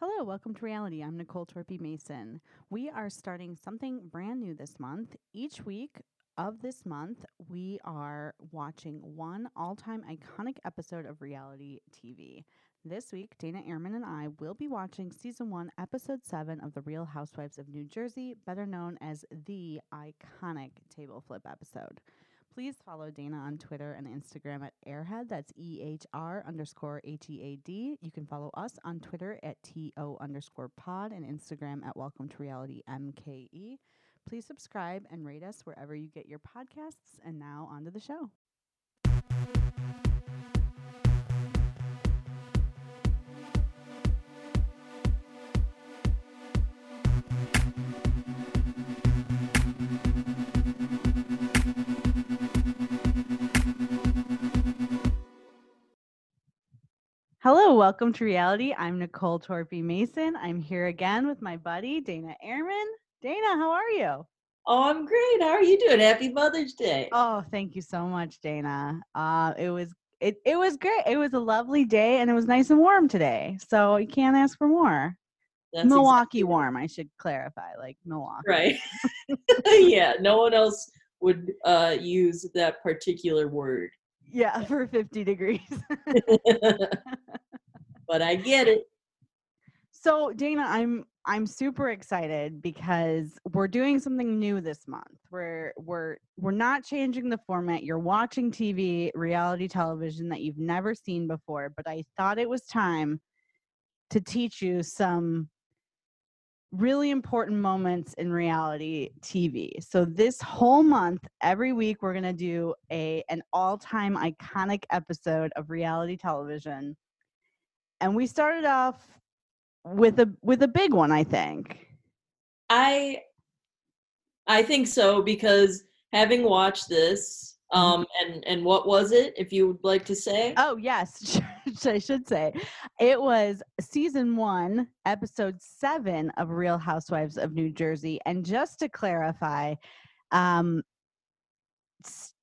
Hello, welcome to reality. I'm Nicole Torpy Mason. We are starting something brand new this month. Each week of this month, we are watching one all time iconic episode of reality TV. This week, Dana Ehrman and I will be watching season one, episode seven of The Real Housewives of New Jersey, better known as the iconic table flip episode. Please follow Dana on Twitter and Instagram at Airhead. That's E H R underscore H E A D. You can follow us on Twitter at T O underscore pod and Instagram at Welcome to Reality MKE. Please subscribe and rate us wherever you get your podcasts. And now on to the show. Hello, welcome to reality. I'm Nicole Torpy Mason. I'm here again with my buddy Dana Ehrman. Dana, how are you? Oh, I'm great. How are you doing? Happy Mother's Day. Oh, thank you so much, Dana. Uh, it was it it was great. It was a lovely day and it was nice and warm today. So you can't ask for more. That's Milwaukee exactly- warm, I should clarify, like Milwaukee. Right. yeah, no one else would uh, use that particular word. Yeah, for 50 degrees. but I get it. So Dana, I'm I'm super excited because we're doing something new this month. We're we're we're not changing the format. You're watching TV, reality television that you've never seen before, but I thought it was time to teach you some really important moments in reality TV. So this whole month, every week we're going to do a an all-time iconic episode of reality television. And we started off with a with a big one, I think. I I think so because having watched this, um, and and what was it? If you would like to say, Oh yes, I should say it was season one, episode seven of Real Housewives of New Jersey. And just to clarify, um,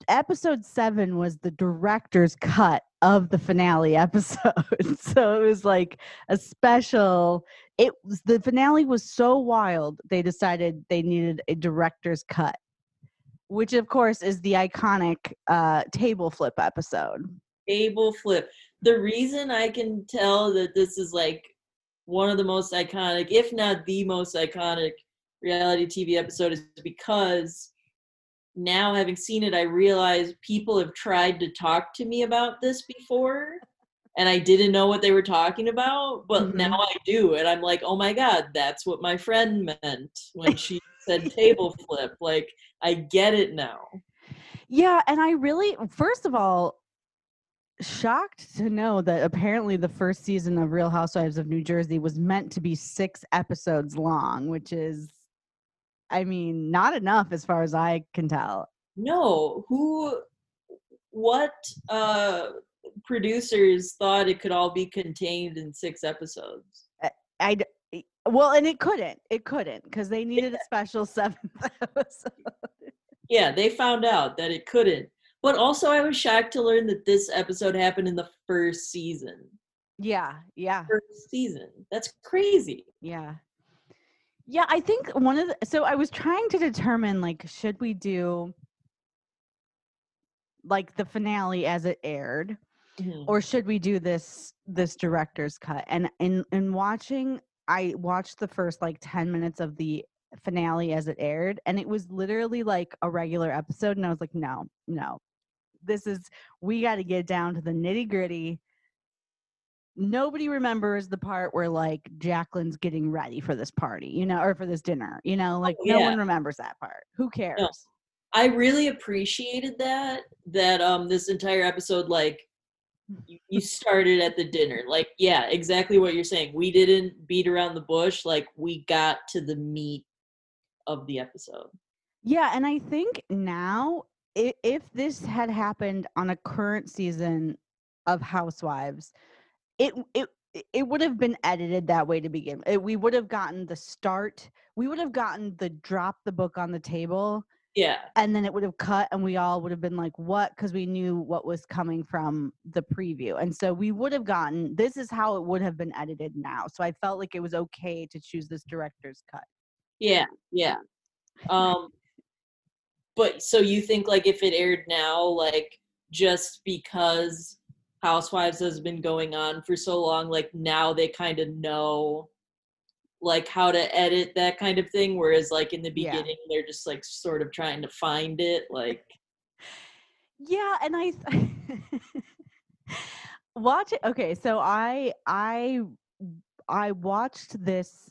episode seven was the director's cut of the finale episode. so it was like a special. It was the finale was so wild they decided they needed a director's cut, which of course is the iconic uh, table flip episode. table flip. The reason I can tell that this is like one of the most iconic, if not the most iconic reality TV episode is because now having seen it, I realize people have tried to talk to me about this before and I didn't know what they were talking about, but Mhm. now I do. And I'm like, oh my God, that's what my friend meant when she said table flip. Like, I get it now. Yeah, and I really, first of all, shocked to know that apparently the first season of Real Housewives of New Jersey was meant to be six episodes long, which is, I mean, not enough as far as I can tell. No, who, what uh, producers thought it could all be contained in six episodes? I well, and it couldn't. It couldn't because they needed a special seventh episode. Yeah, they found out that it couldn't. But also, I was shocked to learn that this episode happened in the first season. Yeah, yeah. First season. That's crazy. Yeah. Yeah, I think one of the so I was trying to determine like should we do like the finale as it aired Mhm. or should we do this this director's cut? And in in watching I watched the first like 10 minutes of the finale as it aired and it was literally like a regular episode and I was like no, no. This is we got to get down to the nitty-gritty nobody remembers the part where like Jacqueline's getting ready for this party, you know, or for this dinner, you know, like no yeah. one remembers that part. Who cares? I really appreciated that, that um this entire episode, like, you, started at the dinner. Like, yeah, exactly what you're saying. We didn't beat around the bush. Like, we got to the meat of the episode. Yeah, and I think now if, if this had happened on a current season of Housewives, it it it would have been edited that way to begin. It, we would have gotten the start. We would have gotten the drop the book on the table Yeah. and then it would have cut and we all would have been like what because we knew what was coming from the preview and so we would have gotten this is how it would have been edited now so i felt like it was okay to choose this director's cut Yeah, yeah. Um but so you think like if it aired now, like just because Housewives has been going on for so long, like now they kind of know like how to edit that kind of thing, whereas like in the Yeah. beginning they're just like sort of trying to find it. Like yeah and i watch it okay so i i i watched this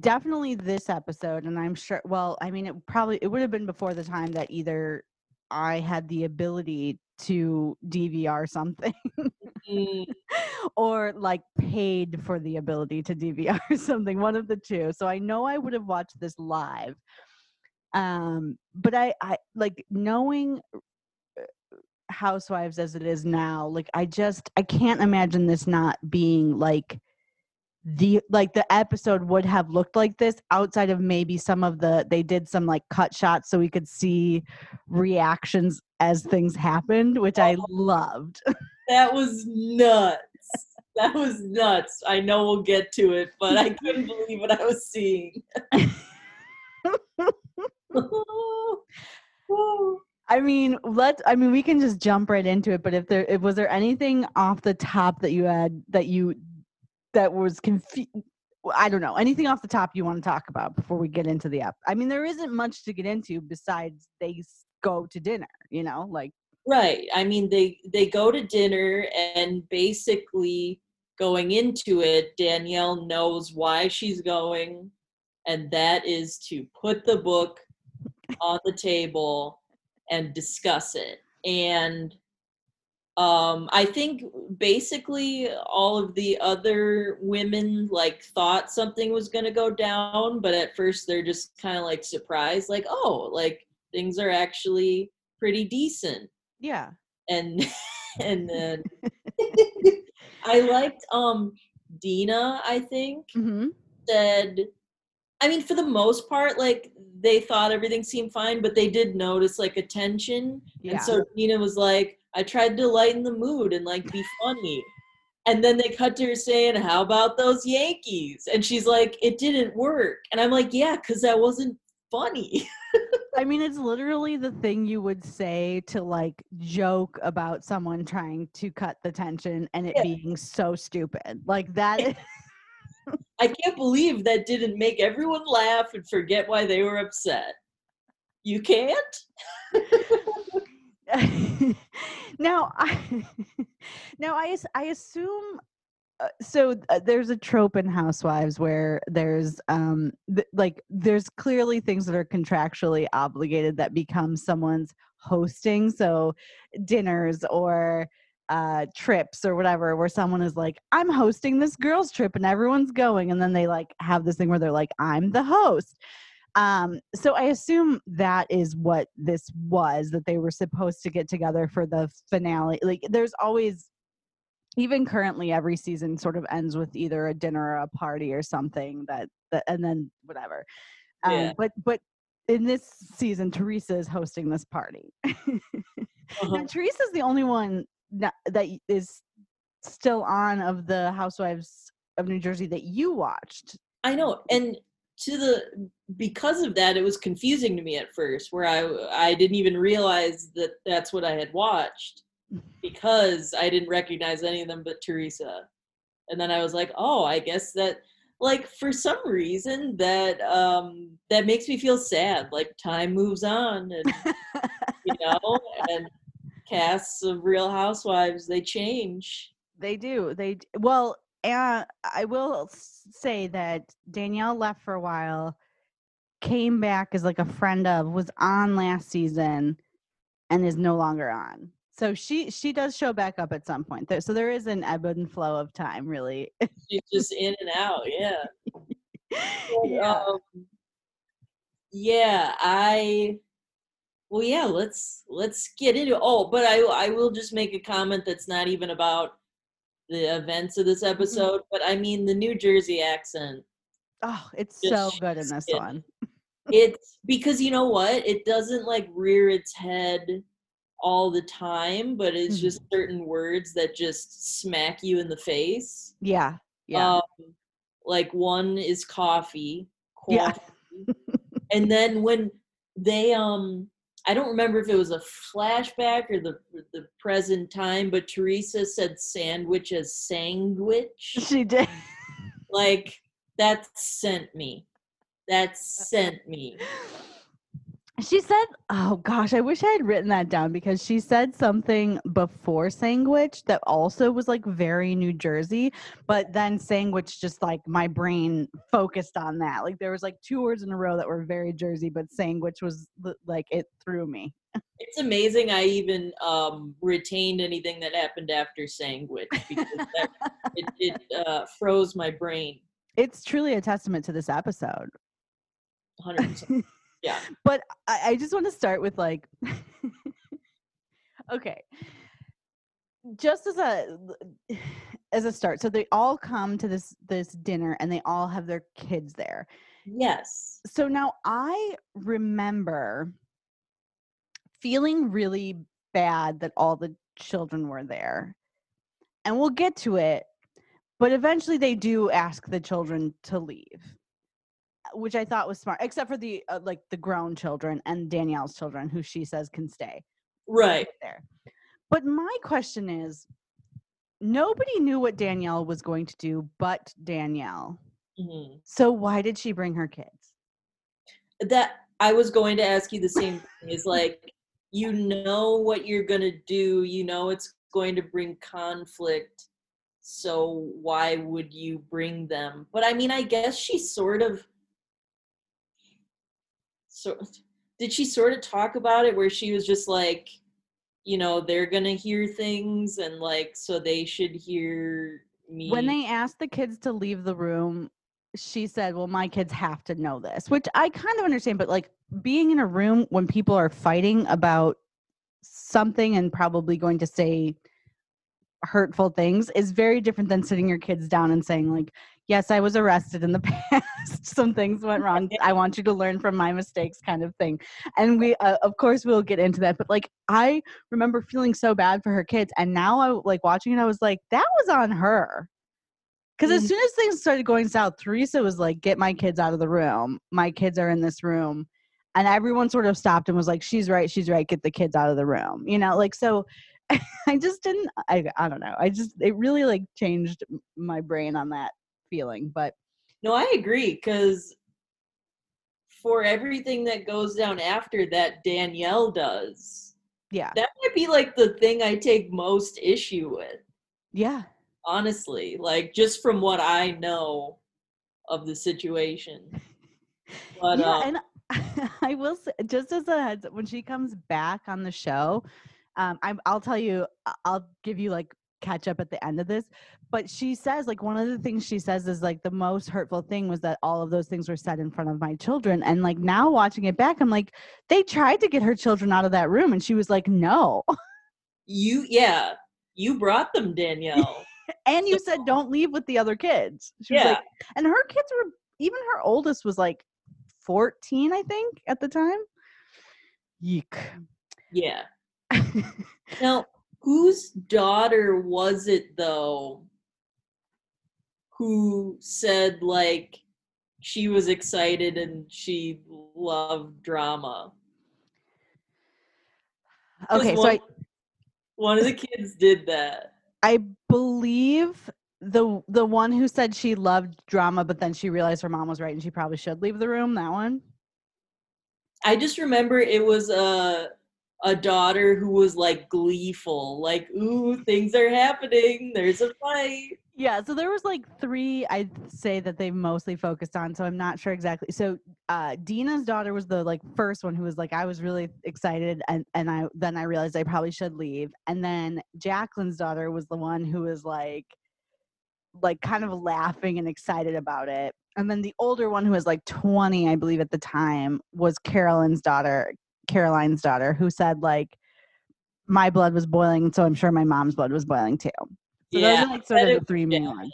definitely this episode and i'm sure well i mean it probably it would have been before the time that either i had the ability to dvr something mm, or like paid for the ability to dvr something one of the two. So i know i would have watched this live um but i i like knowing uh, housewives as it is now like i just i can't imagine this not being like the like the episode would have looked like this outside of maybe some of the they did some like cut shots so we could see reactions as things happened which i loved that was nuts. That was nuts. I know we'll get to it, but I couldn't believe what I was seeing. I mean, let's. I mean, we can just jump right into it. But if there, if was there anything off the top that you had that you that was confused? I don't know anything off the top you want to talk about before we get into the app. I mean, there isn't much to get into besides they go to dinner. You know, like Right. I mean, they they go to dinner, and basically going into it, Danielle knows why she's going, and that is to put the book on the table and discuss it. And um, I think basically all of the other women like thought something was going to go down, but at first they're just kind of like surprised, like, oh, like things are actually pretty decent yeah, and and then I liked um Dina, I think, hmm said I mean for the most part like they thought everything seemed fine, but they did notice like a tension. yeah. And so Dina was like, I tried to lighten the mood and like be funny. And then they cut to her saying, How about those Yankees? And she's like, It didn't work. And I'm like, Yeah, because that wasn't funny. I mean, it's literally the thing you would say to like joke about someone trying to cut the tension and it Yeah. being so stupid. Like that is. I can't believe that didn't make everyone laugh and forget why they were upset. You can't? now I now I I assume uh, so uh, there's a trope in housewives where there's um th- like there's clearly things that are contractually obligated that become someone's hosting. So dinners or uh trips or whatever where someone is like i'm hosting this girls trip and everyone's going and then they like have this thing where they're like i'm the host um so i assume that is what this was that they were supposed to get together for the finale like there's always even currently every season sort of ends with either a dinner or a party or something that, that and then whatever um, Yeah. but but in this season teresa is hosting this party Uh-huh. teresa's the only one that, that still on of the housewives of new jersey that you watched I know, and to the because of that, it was confusing to me at first, where I I didn't even realize that that's what I had watched because I didn't recognize any of them but Teresa, and then I was like, oh, I guess that like for some reason that um that makes me feel sad. Like time moves on, and you know, and casts of Real Housewives they change. They do. They well, and I will say that Danielle left for a while, came back as like a friend of, was on last season, and is no longer on. So she she does show back up at some point. There, so there is an ebb and flow of time, really. She's just in and out. Yeah. Yeah. um, yeah, I well yeah, let's let's get into oh, but I I will just make a comment that's not even about the events of this Mm-hmm. episode, but I mean the New Jersey accent. oh, it's so good in this kiss. one. it's because you know what? It doesn't like rear its head all the time, but it's Mhm. just certain words that just smack you in the face. Yeah. Yeah. Um, like one is coffee. Yeah. coffee. and then when they um I don't remember if it was a flashback or the the present time, but Teresa said sandwich as sandwich. she did. like that sent me. That sent me. She said, "Oh gosh, I wish I had written that down because she said something before sandwich that also was like very New Jersey, but then sandwich just like my brain focused on that. Like there was like two words in a row that were very Jersey, but sandwich was like it threw me. It's amazing I even um, retained anything that happened after sandwich because that, it, it uh, froze my brain. It's truly a testament to this episode. 100%. Yeah. but I, I just want to start with like okay just as a as a start so they all come to this this dinner and they all have their kids there Yes. so now i remember feeling really bad that all the children were there and we'll get to it but eventually they do ask the children to leave which i thought was smart except for the uh, like the grown children and danielle's children who she says can stay Right. there but my question is nobody knew what danielle was going to do but danielle Mhm. so why did she bring her kids That I was going to ask you the same thing. Is like you know what you're gonna do. You know it's going to bring conflict. So why would you bring them? But I mean, I guess she sort of. So did she sort of talk about it where she was just like, you know, they're gonna hear things and like so they should hear me. when they asked the kids to leave the room she said well my kids have to know this which i kind of understand but like being in a room when people are fighting about something and probably going to say hurtful things is very different than sitting your kids down and saying like yes i was arrested in the past. Some things went wrong. I want you to learn from my mistakes kind of thing. And we uh, of course we'll get into that but like i remember feeling so bad for her kids and now i like watching it i was like that was on her. Because as Mhm. soon as things started going south teresa was like get my kids out of the room. My kids are in this room. And everyone sort of stopped and was like she's right she's right get the kids out of the room you know like so i just didn't i i don't know. I just it really like changed my brain on that feeling but No, I agree because for everything that goes down after that, Danielle does. yeah That might be like the thing I take most issue with, yeah honestly. Like just from what I know of the situation. But yeah, um, and I will say, just as a heads up, when she comes back on the show, um, I'm, I'll tell you, I'll give you like catch up at the end of this. But she says, like, one of the things she says is like the most hurtful thing was that all of those things were said in front of my children. And like now watching it back, I'm like, they tried to get her children out of that room, and she was like, no. you, yeah, you brought them, Danielle. and you said don't leave with the other kids. She was yeah, like, and her kids were even her oldest was like 14, I think, at the time. Yeek. yeah. Now, whose daughter was it though who said like she was excited and she loved drama. okay, so one, I, one of the kids did that. I believe the the one who said she loved drama, but then she realized her mom was right and she probably should leave the room. That one. I just remember it was a a daughter who was like gleeful, like ooh, things are happening. There's a fight. Yeah, so there was like three I'd say that they mostly focused on, so I'm not sure exactly. So uh Dina's daughter was the like first one who was like I was really excited and and I then I realized I probably should leave. And then Jacqueline's daughter was the one who was like like kind of laughing and excited about it. And then the older one who was like 20, I believe at the time, was Carolyn's daughter, Caroline's daughter, who said like my blood was boiling, so I'm sure my mom's blood was boiling too. So those Yeah, are like sort of the three main ones.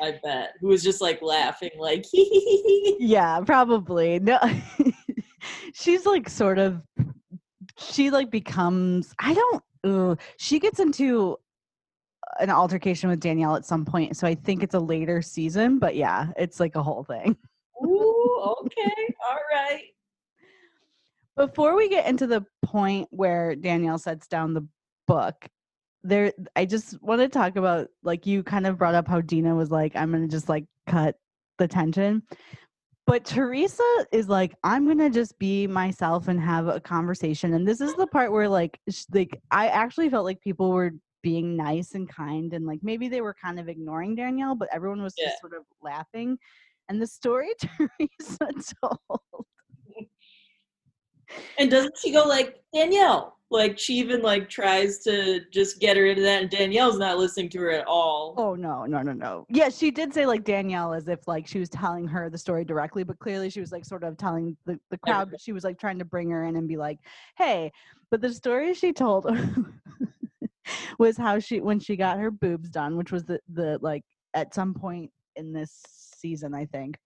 I bet. Who was just like laughing, like, yeah, probably. No, she's like sort of, she like becomes, I don't, ugh, she gets into an altercation with Danielle at some point. So I think it's a later season, but yeah, it's like a whole thing. Ooh, okay. All right. Before we get into the point where Danielle sets down the book, there I just want to talk about like you kind of brought up how Dina was like, I'm gonna just like cut the tension. But Teresa is like, I'm gonna just be myself and have a conversation. And this is the part where like, sh- like I actually felt like people were being nice and kind, and like maybe they were kind of ignoring Danielle, but everyone was Yeah. just sort of laughing. And the story Teresa told And doesn't she go like Danielle? Like she even like tries to just get her into that, and Danielle's not listening to her at all. Oh no, no, no, no. Yeah, she did say like Danielle as if like she was telling her the story directly, but clearly she was like sort of telling the, the crowd, but she was like trying to bring her in and be like, hey, but the story she told was how she when she got her boobs done, which was the the like at some point in this season, I think.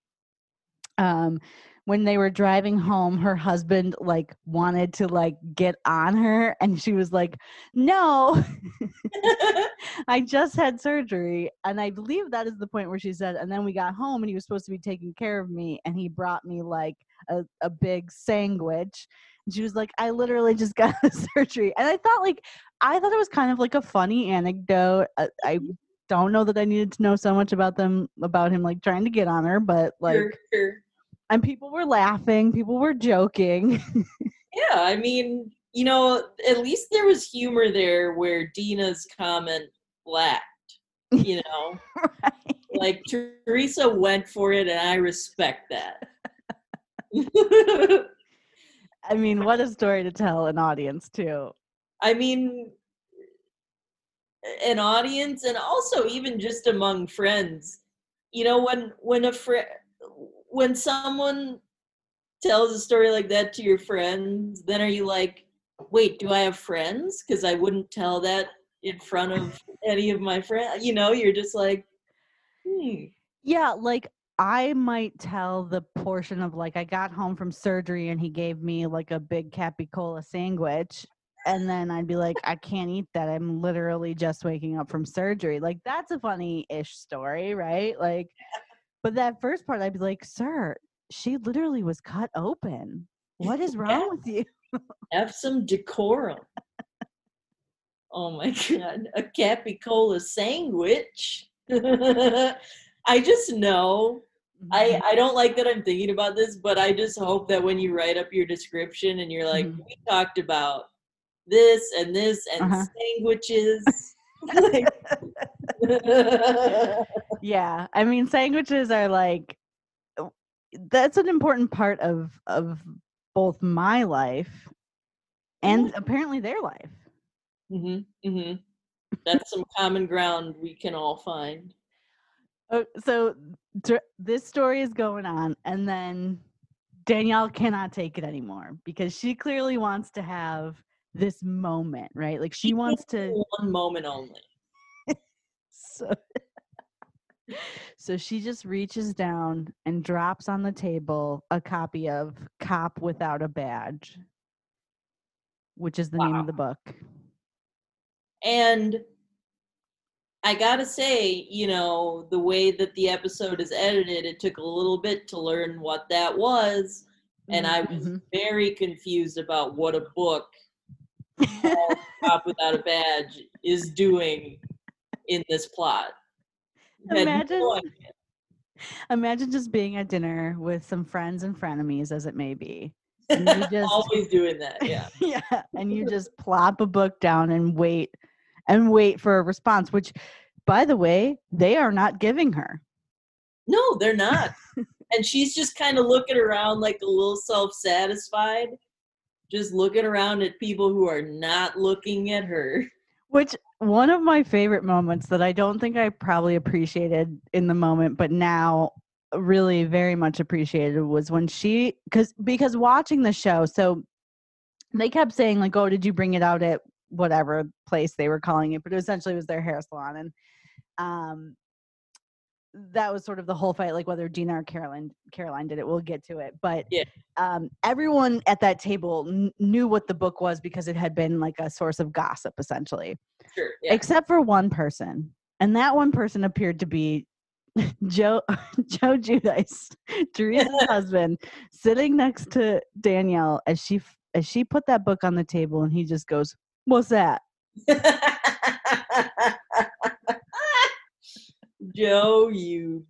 Um when they were driving home, her husband like wanted to like get on her and she was like, No, I just had surgery. And I believe that is the point where she said, and then we got home and he was supposed to be taking care of me and he brought me like a, a big sandwich. And she was like, I literally just got the surgery. And I thought like I thought it was kind of like a funny anecdote. I, I mm-hmm. don't know that I needed to know so much about them about him like trying to get on her, but like Sure, sure. And people were laughing, people were joking. Yeah, I mean, you know, at least there was humor there where Dina's comment lacked. You know, right? like Teresa went for it, and I respect that. I mean, what a story to tell an audience too. I mean, an audience, and also even just among friends. You know, when when a friend, when someone tells a story like that to your friends, then are you like, wait, do I have friends? Because I wouldn't tell that in front of any of my friends. You know, you're just like, hmm. Yeah, like I might tell the portion of like I got home from surgery and he gave me like a big capicola sandwich and then I'd be like I can't eat that. I'm literally just waking up from surgery. Like that's a funny-ish story, right? Like but that first part I'd be like, "Sir, she literally was cut open. What is wrong Yeah. with you?" have some decorum. oh my god, a capicola sandwich. I just know. I, I don't like that I'm thinking about this, but I just hope that when you write up your description and you're like, Mhm. we talked about this and this and Uh-huh. sandwiches. like, yeah i mean sandwiches are like that's an important part of of both my life and apparently their life hmm hmm That's some common ground we can all find. Oh, so dr- this story is going on and then danielle cannot take it anymore because she clearly wants to have this moment right like she wants to One moment only. so, so she just reaches down and drops on the table a copy of Cop Without a Badge, which is the name of the book. And I gotta say, you know, the way that the episode is edited, it took a little bit to learn what that was. And I was Mhm. very confused about what a book called Cop Without a Badge is doing in this plot. No Imagine- Imagine just being at dinner with some friends and frenemies, as it may be. And you just Always doing that, yeah. yeah, and you just plop a book down and wait and wait for a response, which by the way, they are not giving her. No, they're not. and she's just kind of looking around like a little self satisfied, just looking around at people who are not looking at her. Which one of my favorite moments that I don't think I probably appreciated in the moment, but now really very much appreciated was when she because because watching the show, so they kept saying like, "Oh, did you bring it out at whatever place they were calling it?" But it essentially, was their hair salon, and um, that was sort of the whole fight, like whether Dina or Caroline Caroline did it. We'll get to it, but Yeah. um, everyone at that table kn- knew what the book was because it had been like a source of gossip, essentially, Sure. Yeah. except for one person, and that one person appeared to be Joe Joe Giudice, Teresa's husband, sitting next to Danielle as she f- as she put that book on the table, and he just goes, "What's that?" Joe, you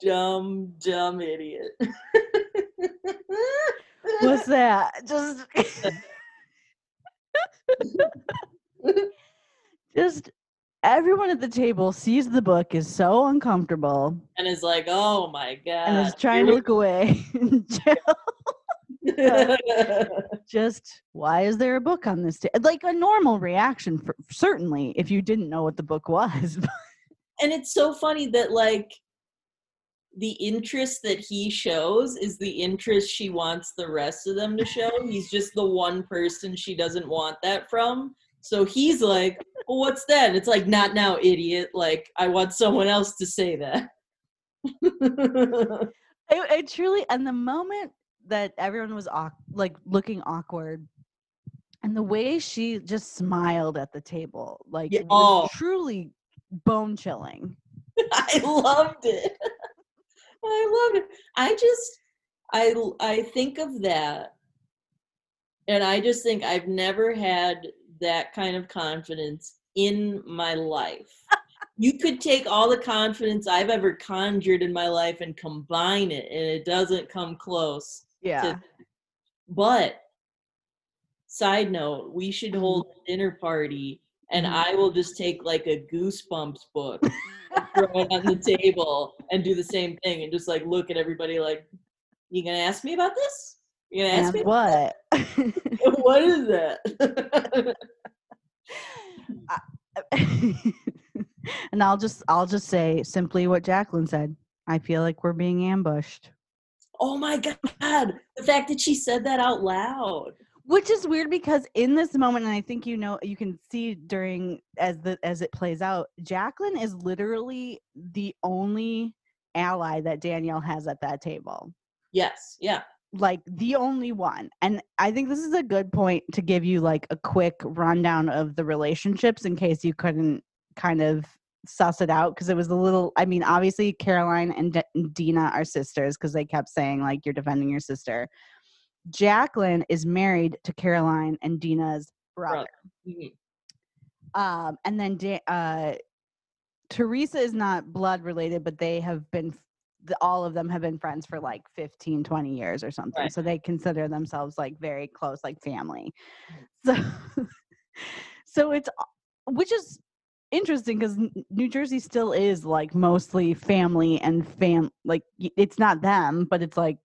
dumb, dumb idiot. What's that? Just just everyone at the table sees the book is so uncomfortable and is like, oh my god. and is trying to look away. Just why is there a book on this? ta-" Like a normal reaction, for, certainly, if you didn't know what the book was. and it's so funny that like the interest that he shows is the interest she wants the rest of them to show. He's just the one person she doesn't want that from. So he's like, well, what's that? It's like, not now, idiot. Like, I want someone else to say that. I, it truly, and the moment that everyone was like looking awkward, and the way she just smiled at the table, like Yeah, oh. truly bone chilling. I loved it. I loved it. I just I I think of that and I just think I've never had that kind of confidence in my life. you could take all the confidence I've ever conjured in my life and combine it and it doesn't come close. Yeah. But side note, we should hold mm-hmm. a dinner party and Mhm. I will just take like a goosebumps book and throw it on the table and do the same thing and just like look at everybody like, you gonna ask me about this? You gonna ask And me what? what is that? and I'll just I'll just say simply what Jacqueline said. I feel like we're being ambushed. oh my god. The fact that she said that out loud. Which is weird because in this moment, and I think you know you can see during as the as it plays out, Jacqueline is literally the only ally that Danielle has at that table. Yes, yeah. Like the only one. And I think this is a good point to give you like a quick rundown of the relationships in case you couldn't kind of suss it out because it was a little I mean obviously Caroline and D- Dina are sisters because they kept saying like you're defending your sister. Jacqueline is married to Caroline and Dina's brother. Mhm. Um and then da- uh Teresa is not blood related but they have been the, all of them have been friends for like 15 20 years or something Right. so they consider themselves like very close like family so so it's which is interesting because new jersey still is like mostly family and fam like it's not them but it's like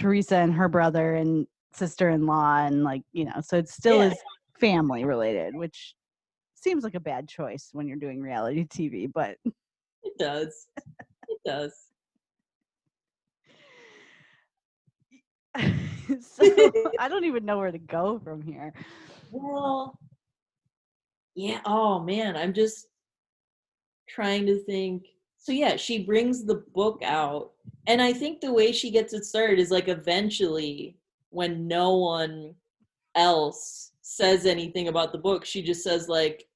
teresa and her brother and sister-in-law and like you know so it still Yeah. is family related which seems like a bad choice when you're doing reality tv but It does. It does. so i don't even know where to go from here Well, yeah. Oh man, I'm just trying to think. So yeah, she brings the book out, and I think the way she gets it started is like eventually, when no one else says anything about the book, she just says like,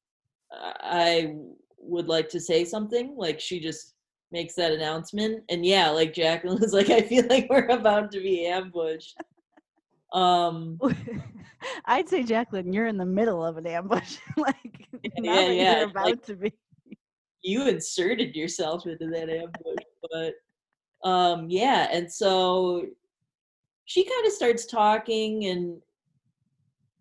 "I would like to say something." Like she just makes that announcement, and yeah, like Jacqueline was like, "I feel like we're about to be ambushed." Um. I'd say, Jacqueline, you're in the middle of an ambush. like, Yeah, yeah, you're about like- to be. You inserted yourself into that ambush but um yeah and so she kind of starts talking and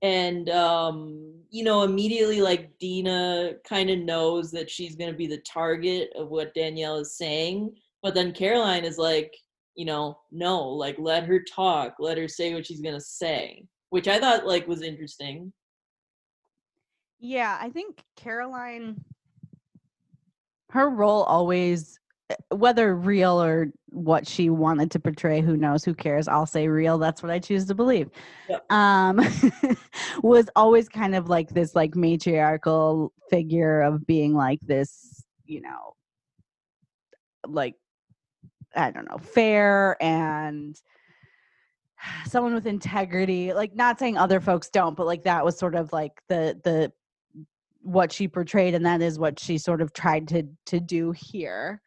and um you know immediately like dina kind of knows that she's going to be the target of what danielle is saying but then caroline is like you know no like let her talk let her say what she's going to say which i thought like was interesting. Yeah, I think Caroline, her role always, eh, whether real or what she wanted to portray, who knows, who cares? I'll say real. That's what I choose to believe. Yep. Um, was always kind of like this, like matriarchal figure of being like this, you know, like I don't know, fair and someone with integrity. Like not saying other folks don't, but like that was sort of like the the what she portrayed and that is what she sort of tried to to do here.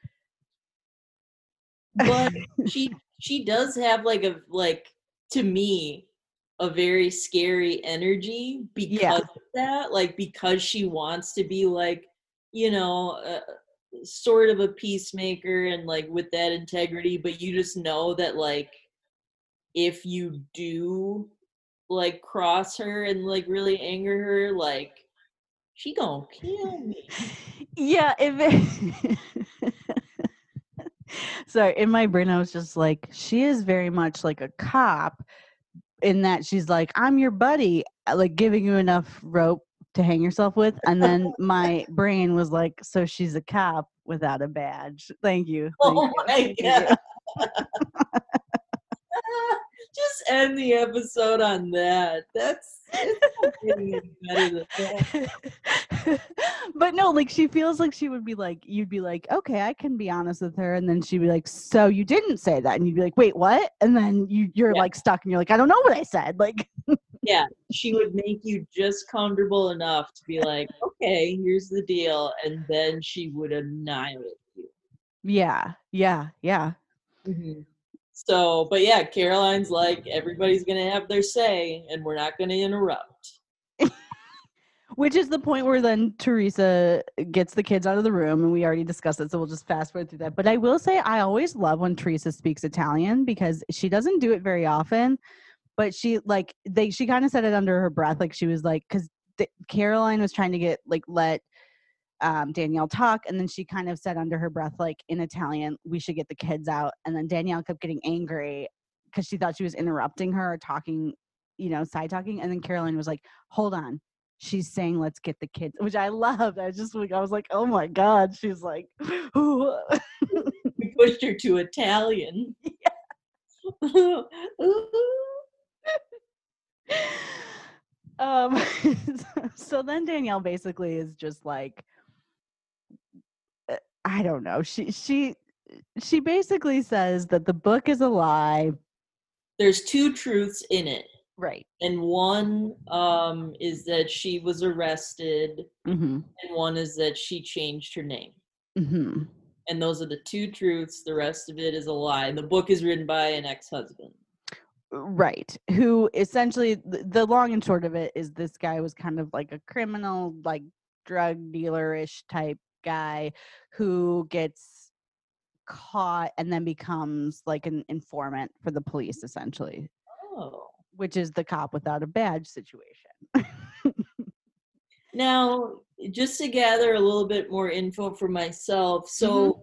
But she she does have like a like to me a very scary energy because Yeah. of that like because she wants to be like you know uh, sort of a peacemaker and like with that integrity but you just know that like if you do like cross her and like really anger her like she gonna kill me. Yeah it sorry in my brain i was just like she is very much like a cop in that she's like i'm your buddy uh, like giving you enough rope to hang yourself with and then my brain was like so she's a cop without a badge. Thank you. Thank oh you, my thank you. god just end the episode on that that's it's not getting any better than that. but no, like she feels like she would be like, you'd be like, okay, I can be honest with her, and then she'd be like, so you didn't say that, and you'd be like, wait, what? And then you you're Yeah. like stuck, and you're like, I don't know what I said, like, yeah, she would make you just comfortable enough to be like, okay, here's the deal, and then she would annihilate you. yeah, yeah, yeah, mm-hmm. So, but yeah, Caroline's like, everybody's gonna have their say, and we're not gonna interrupt. which is the point where then Teresa gets the kids out of the room, and we already discussed it, so we'll just fast forward through that. But I will say, I always love when Teresa speaks Italian because she doesn't do it very often. But she like they she kind of said it under her breath, like she was like because Caroline was trying to get like let um, Danielle talk, and then she kind of said under her breath, like in Italian, we should get the kids out. And then Danielle kept getting angry because she thought she was interrupting her or talking, you know, side talking. And then Caroline was like, hold on. She's saying, let's get the kids, which I loved. I was just like, I was like, oh my God. She's like, We pushed her to Italian. um, so then Danielle basically is just like, I don't know. She, she, she basically says that the book is a lie. There's two truths in it. Right. and one um is that she was arrested Mm-hmm. and one is that she changed her name Mm-hmm. and those are the two truths the rest of it is a lie and the book is written by an ex-husband Right. Who essentially, the long and short of it is this guy was kind of like a criminal, like drug dealer ish type guy who gets caught and then becomes like an informant for the police, essentially, oh which is the cop without a badge situation. now just to gather a little bit more info for myself so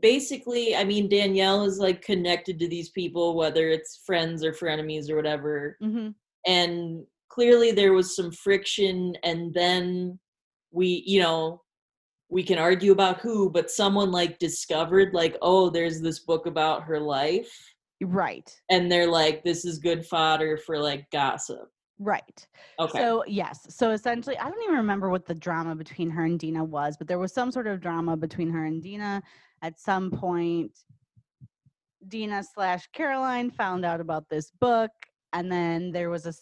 basically i mean danielle is like connected to these people whether it's friends or frenemies or whatever mm-hmm. and clearly there was some friction and then we you know we can argue about who but someone like discovered like oh there's this book about her life Right. and they're like this is good fodder for like gossip Right. okay So yes, so essentially, I don't even remember what the drama between her and Dina was, but there was some sort of drama between her and Dina. At some point, Dina slash Caroline found out about this book, and then there was a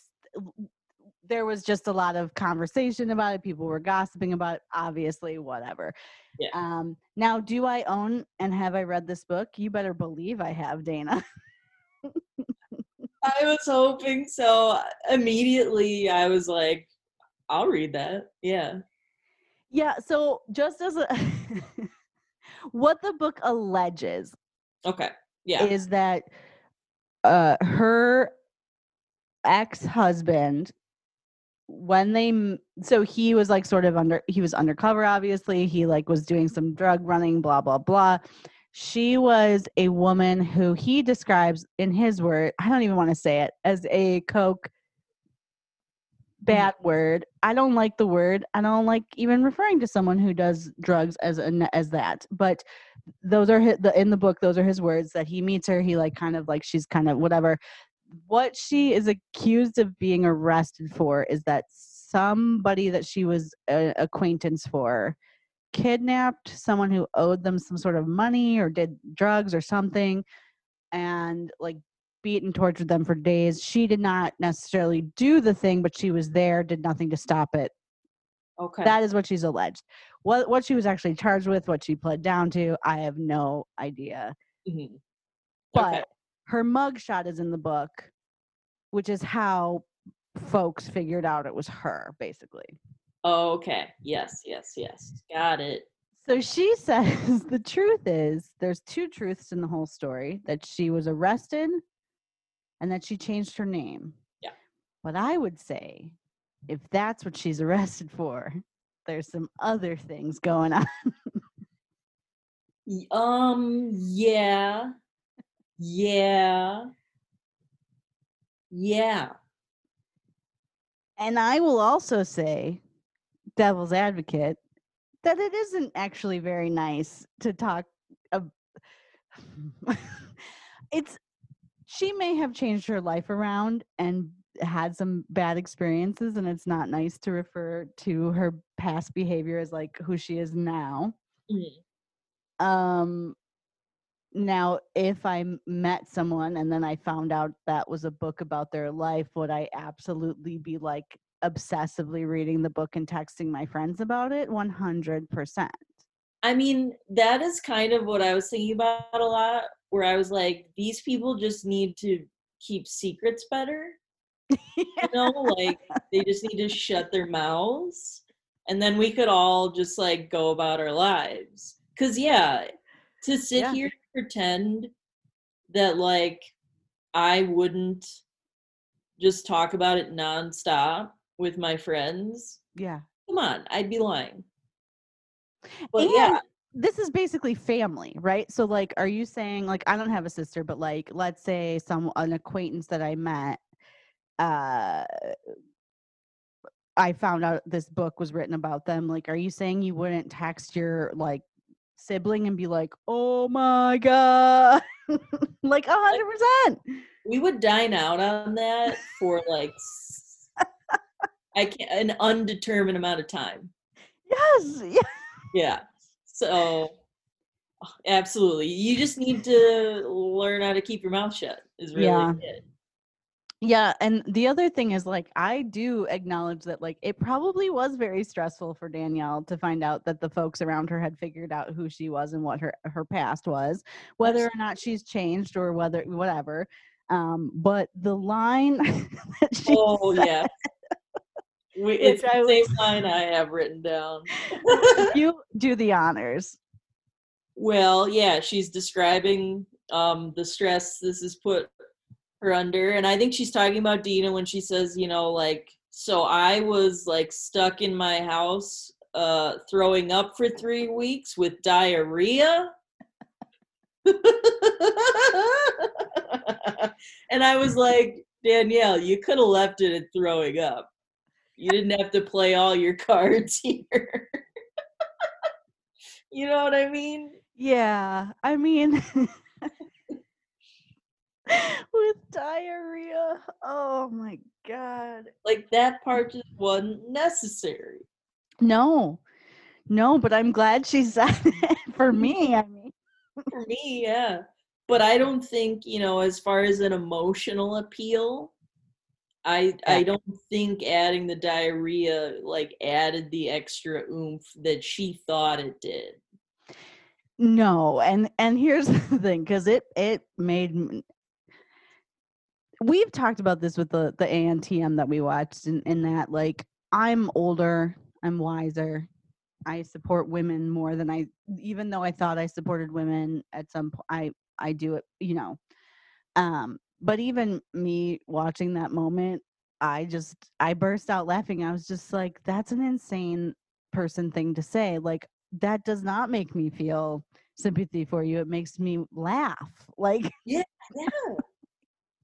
there was just a lot of conversation about it. People were gossiping about it. Obviously, whatever. Yeah. Um, now, do I own and have I read this book? You better believe I have, Dana. i was hoping so immediately i was like i'll read that yeah Yeah, so just as a what the book alleges okay yeah is that uh her ex-husband when they so he was like sort of under he was undercover obviously. He like was doing some drug running blah blah blah. She was a woman who he describes in his word i don't even want to say it as a coke mm-hmm. bad word. I don't like the word. I don't like even referring to someone who does drugs as an as that. But those are his, the in the book those are his words that he meets her. He like kind of like she's kind of whatever what she is accused of being arrested for is that somebody that she was an acquaintance for kidnapped someone who owed them some sort of money or did drugs or something and like beat and tortured them for days. She did not necessarily do the thing, but she was there, did nothing to stop it. Okay. That is what she's alleged. What what she was actually charged with, what she pled down to, I have no idea. Mhm. But Okay. Her mugshot is in the book, which is how folks figured out it was her, basically. Okay. Yes, yes, yes. Got it. So she says the truth is there's two truths in the whole story that she was arrested and that she changed her name. Yeah. But I would say if that's what she's arrested for, there's some other things going on. Um, yeah. Yeah. Yeah. And I will also say, devil's advocate, that it isn't actually very nice to talk. Ab- it's she may have changed her life around and had some bad experiences, and it's not nice to refer to her past behavior as like who she is now. Mhm. Um, now, if i met someone and then I found out that was a book about their life, would I absolutely be like obsessively reading the book and texting my friends about it? 100%. I mean, that is kind of what I was thinking about a lot, where I was like, these people just need to keep secrets better. You know, like they just need to shut their mouths and then we could all just like go about our lives. Cause yeah, to sit Yeah. here pretend that like I wouldn't just talk about it nonstop with my friends. yeah. Come on, I'd be lying. But And yeah, this is basically family, right? So like are you saying like I don't have a sister, but like let's say some an acquaintance that I met uh I found out this book was written about them. Like are you saying you wouldn't text your like sibling and be like, "Oh my god." like a 100%. we would dine out on that for like I can't an undetermined amount of time. Yes. Yeah. Yeah. So absolutely. You just need to learn how to keep your mouth shut is really Yeah. it. Yeah, and the other thing is like I do acknowledge that like it probably was very stressful for Danielle to find out that the folks around her had figured out who she was and what her her past was, whether or not she's changed or whether whatever. Um, but the line Oh said- yeah. We, it's the was- same line I have written down. you do the honors. Well, yeah, she's describing um, the stress this has put her under, and I think she's talking about Dina when she says, you know, like, so I was like stuck in my house, uh, throwing up for three weeks with diarrhea. and I was like, Danielle, you could have left it at throwing up. You didn't have to play all your cards here. you know what I mean? Yeah, I mean with diarrhea. Oh my god. like that mm. part just wasn't necessary. No. No, but I'm glad she said it for me. I mean, For me, yeah. But I don't think, you know, as far as an emotional appeal, I I don't think adding the diarrhea like added the extra oomph that she thought it did. no, and and here's the thing, because it it made. We've talked about this with the the ANTM that we watched, in, in that like I'm older, I'm wiser, I support women more than I, even though I thought I supported women at some point, I I do it, you know. Um, but even me watching that moment, I just I burst out laughing. I was just like, that's an insane person thing to say. Like that does not make me feel sympathy for you. It makes me laugh. Like yeah, Yeah.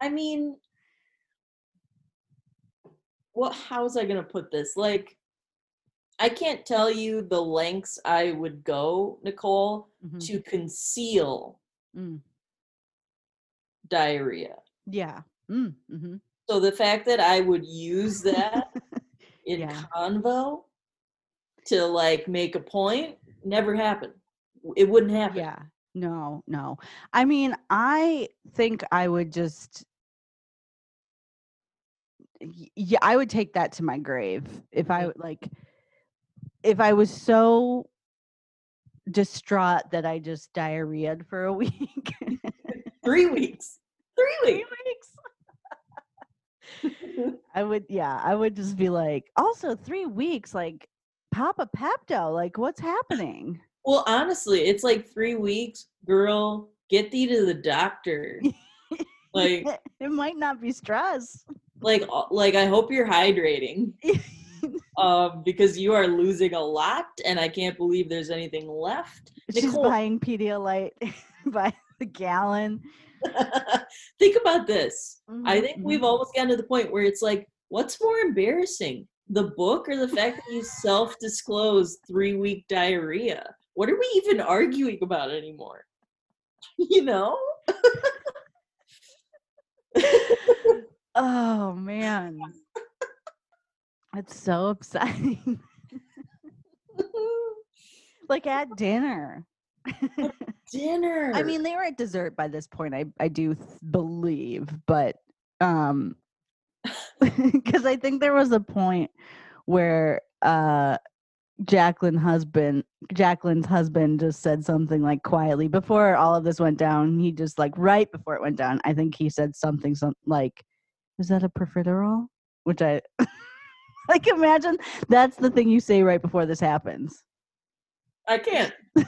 I mean, what how was I gonna put this? Like I can't tell you the lengths I would go, Nicole, Mhm. to conceal Mm. diarrhea. yeah. Mm, hmm So the fact that I would use that in Yeah. convo to like make a point never happen. It wouldn't happen. Yeah. No, no. I mean, I think I would just yeah, I would take that to my grave if I Mm. like if I was so distraught that I just diarrheaed for a week. Three weeks. Three Three weeks. weeks. I would yeah, I would just be like, also 3 weeks like Papa Pepto, like what's happening? well, honestly, it's like three weeks. Girl, get thee to the doctor. Like, it might not be stress. Like, like. I hope you're hydrating, um, because you are losing a lot, and I can't believe there's anything left. She's Nicole- buying Pedialyte by the gallon. Think about this. I Mhm, think we've almost gotten to the point where it's like, what's more embarrassing, the book or the fact that you self-disclosed three-week diarrhea? What are we even arguing about anymore? You know? Oh man. It's so upsetting. like at dinner. Dinner. I mean, they were at dessert by this point. I I do th- believe, but um, because I think there was a point where uh, Jacqueline husband Jacqueline's husband just said something like quietly before all of this went down. He just like right before it went down. I think he said something some like, "Is that a profiterole?" Which I like. Imagine that's the thing you say right before this happens. I can't.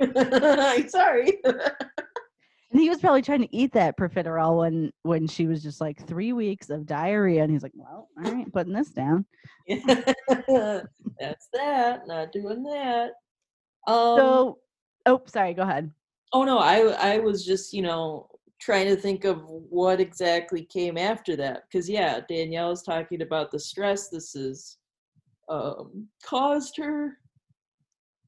I'm sorry. And he was probably trying to eat that profiterole when when she was just like three weeks of diarrhea, and he's like, "Well, all right, putting this down." That's that. Not doing that. Um, so, oh, sorry, go ahead. Oh no, I I was just you know trying to think of what exactly came after that because yeah, Danielle was talking about the stress this has um, caused her,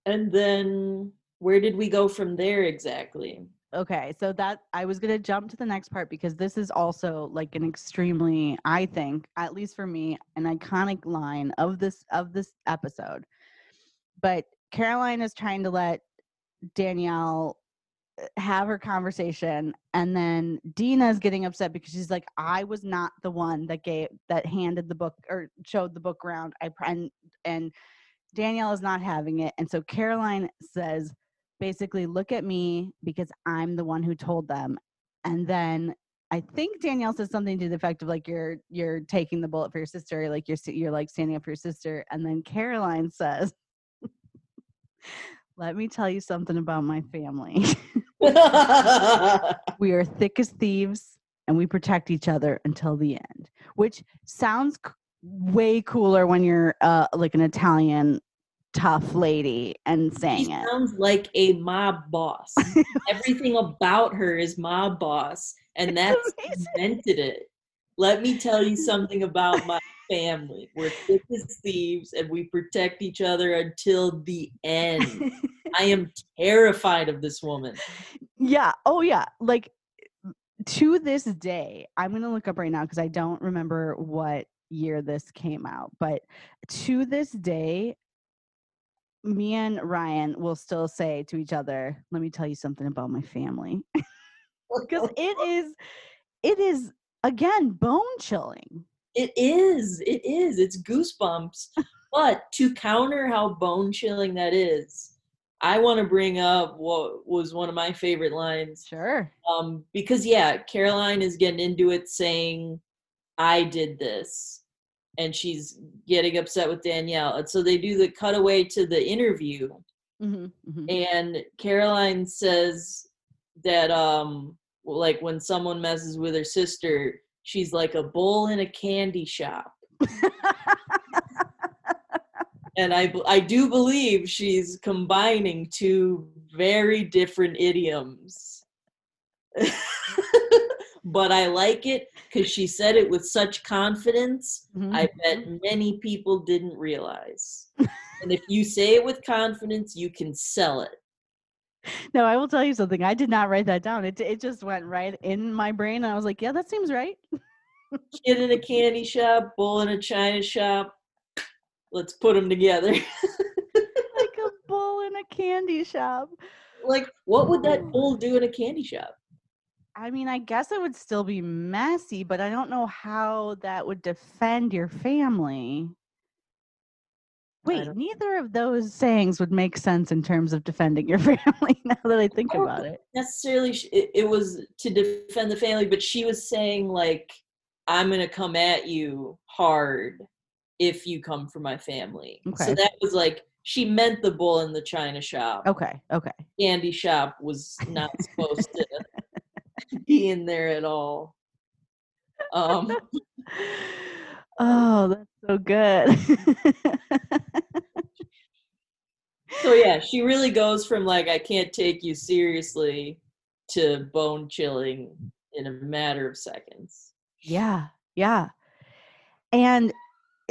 and then where did we go from there exactly? Okay, so that I was gonna jump to the next part because this is also like an extremely, I think, at least for me, an iconic line of this of this episode. But Caroline is trying to let Danielle Uh, have her conversation, and then Dina is getting upset because she's like, "I was not the one that gave that handed the book or showed the book around." I and and Danielle is not having it, and so Caroline says basically look at me because I'm the one who told them. And then I think Danielle says something to the effect of like you're you're taking the bullet for your sister, like you're you're like standing up for your sister. And then Caroline says, "Let me tell you something about my family. we are thick as thieves, and we protect each other until the end." Which sounds c- way cooler when you're uh, like an Italian tough lady and She saying it. sounds like a mob boss. Everything about her is mob boss, and that's amazing. invented it. Let me tell you something about my family. We're thick as thieves, and we protect each other until the end. I am terrified of this woman. yeah. Oh, yeah. Like to this day, I'm going to look up right now because I don't remember what year this came out. But to this day, me and Ryan will still say to each other, let me tell you something about my family. Because it is, it is, again, bone chilling. It is. It is. It's goosebumps. But to counter how bone chilling that is, I want to bring up what was one of my favorite lines. Sure. Um, because yeah, Caroline is getting into it saying, I did this. And she's getting upset with Danielle. And so they do the cutaway to the interview. hmm hmm And Caroline says that um like when someone messes with her sister, she's like a bull in a candy shop. and I, I do believe she's combining two very different idioms. but I like it because she said it with such confidence. Mm-hmm. I bet many people didn't realize. and if you say it with confidence, you can sell it. No, I will tell you something. I did not write that down. It it just went right in my brain. And I was like, yeah, that seems right. Kid in a candy shop, bull in a china shop. Let's put them together. like a bull in a candy shop. Like, what would that bull do in a candy shop? I mean, I guess it would still be messy, but I don't know how that would defend your family. Wait, neither of those sayings would make sense in terms of defending your family now that I think don't about it. necessarily sh- it, it was to defend the family but she was saying like i'm gonna come at you hard if you come for my family so that was like she meant the bull in the china shop Okay, okay. candy shop was not supposed to be in there at all um Oh, that's so good. So yeah she really goes from like i can't take you seriously to bone chilling in a matter of seconds Yeah, yeah. And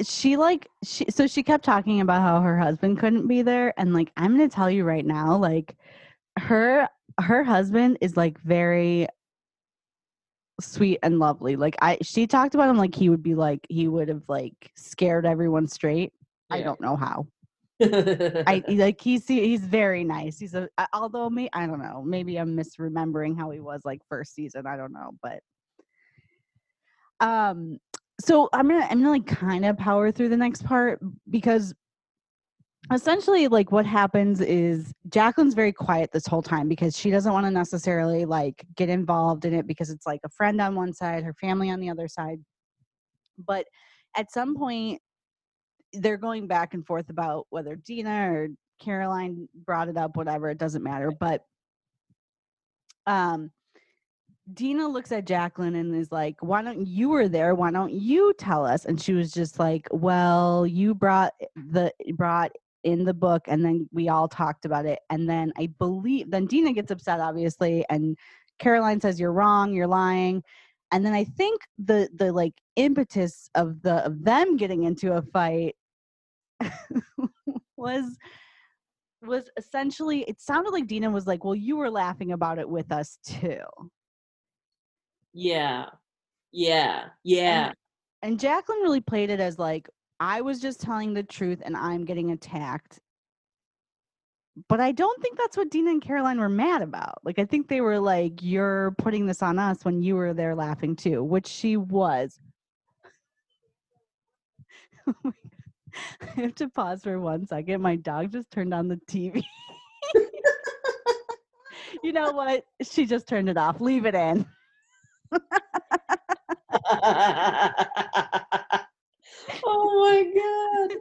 she like she so she kept talking about how her husband couldn't be there and like I'm going to tell you right now like her her husband is like very sweet and lovely. Like I she talked about him like he would be like he would have like scared everyone straight. I don't know how. I like he's he's very nice. He's a although me I don't know maybe I'm misremembering how he was like first season. I don't know, but um, so I'm gonna I'm gonna like kind of power through the next part because essentially like what happens is Jacqueline's very quiet this whole time because she doesn't want to necessarily like get involved in it because it's like a friend on one side, her family on the other side. But at some point they're going back and forth about whether Dina or Caroline brought it up, whatever, it doesn't matter. But um Dina looks at Jacqueline and is like, Why don't you were there? Why don't you tell us? And she was just like, Well, you brought the brought in the book and then we all talked about it. And then I believe then Dina gets upset, obviously, and Caroline says, You're wrong, you're lying. And then I think the the like impetus of the of them getting into a fight was was essentially it sounded like Dina was like, Well, you were laughing about it with us too. yeah yeah yeah And Jacqueline really played it as like, I was just telling the truth and I'm getting attacked. But I don't think that's what Dina and Caroline were mad about. Like, I think they were like, You're putting this on us when you were there laughing too, which she was. Oh my. I have to pause for one second. My dog just turned on the TV. you know what? She just turned it off. Leave it in. oh my god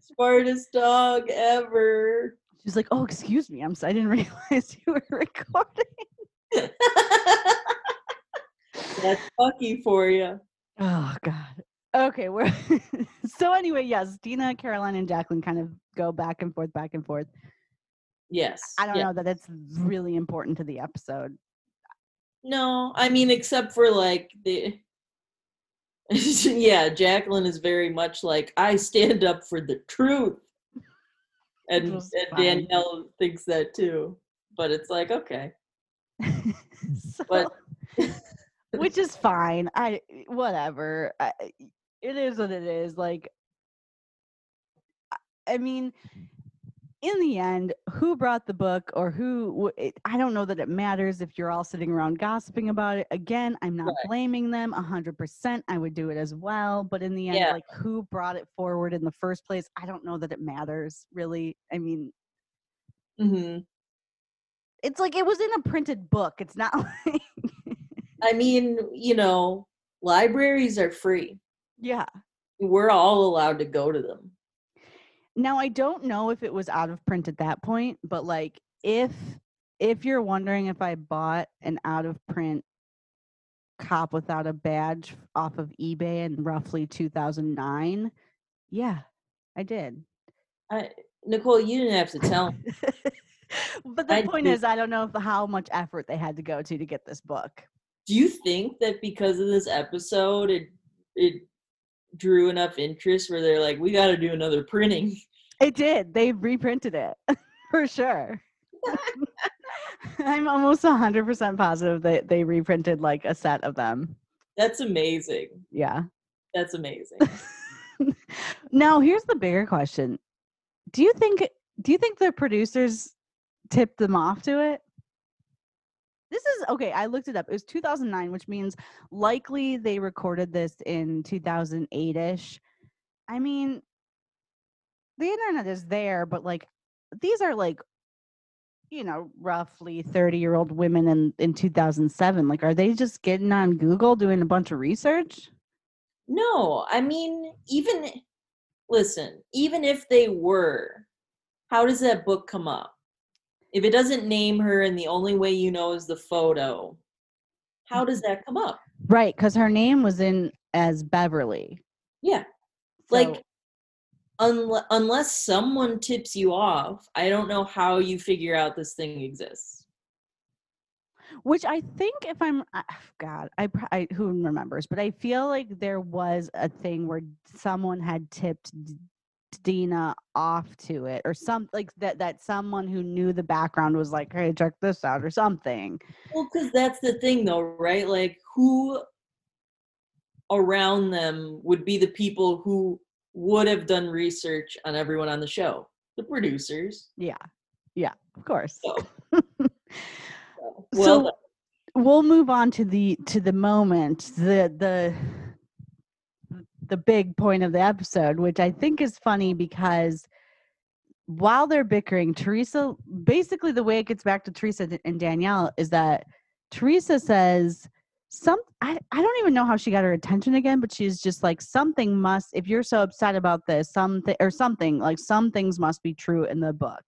smartest dog ever She's like, "Oh, excuse me. I'm. So, I didn't realize you were recording." that's lucky for you Oh God. Okay, we're so anyway. Yes, Dina, Caroline, and Jacqueline kind of go back and forth, back and forth. yes I don't yeah. know that it's really important to the episode. no i mean except for like the yeah jacqueline is very much like i stand up for the truth and, and danielle thinks that too but it's like okay So- But- which is fine. I whatever. I, it is what it is. Like, I- mean, in the end, who brought the book or who? It, I don't know that it matters if you're all sitting around gossiping about it. Again, I'm not Right. blaming them a hundred percent. I would do it as well. But in the end, Yeah. like who brought it forward in the first place? I don't know that it matters really. I mean, hmm it's like it was in a printed book. It's not like i mean you know libraries are free yeah. we're all allowed to go to them Now I don't know if it was out of print at that point, but like if if you're wondering if I bought an out of print cop without a badge off of eBay in roughly 2009, yeah, I did. I, nicole you didn't have to tell me. but the I point did- is I don't know if how much effort they had to go to to get this book. do you think that because of this episode it it drew enough interest where they're like we got to do another printing It did. They reprinted it for sure. I'm almost 100% positive that they reprinted like a set of them. that's amazing Yeah. that's amazing now, here's the bigger question. Do you think Do you think the producers tipped them off to it? This is okay. I looked it up. It was 2009, which means likely they recorded this in 2008 ish. I mean, the internet is there, but like these are like, you know, roughly 30 year old women in, in 2007. Like, are they just getting on Google doing a bunch of research? No, I mean, even listen, even if they were, how does that book come up? If it doesn't name her and the only way you know is the photo, how mm. does that come up? Right, because her name was in as Beverly. Yeah. So- Like unle- unless someone tips you off, I don't know how you figure out this thing exists. which I think if I'm God, I, I who remembers, but I feel like there was a thing where someone had tipped Dina off to it, or some like that that someone who knew the background was like, "Hey, check this out," or something. Well, because that's the thing, though, right? Like, who around them would be the people who would have done research on everyone on the show? The producers. Yeah, yeah, of course. So, So- well, we'll move on to the to the moment the the the big point of the episode which i think is funny because while they're bickering teresa basically the way it gets back to teresa and danielle is that teresa says some I, I don't even know how she got her attention again but she's just like something must if you're so upset about this something or something like some things must be true in the book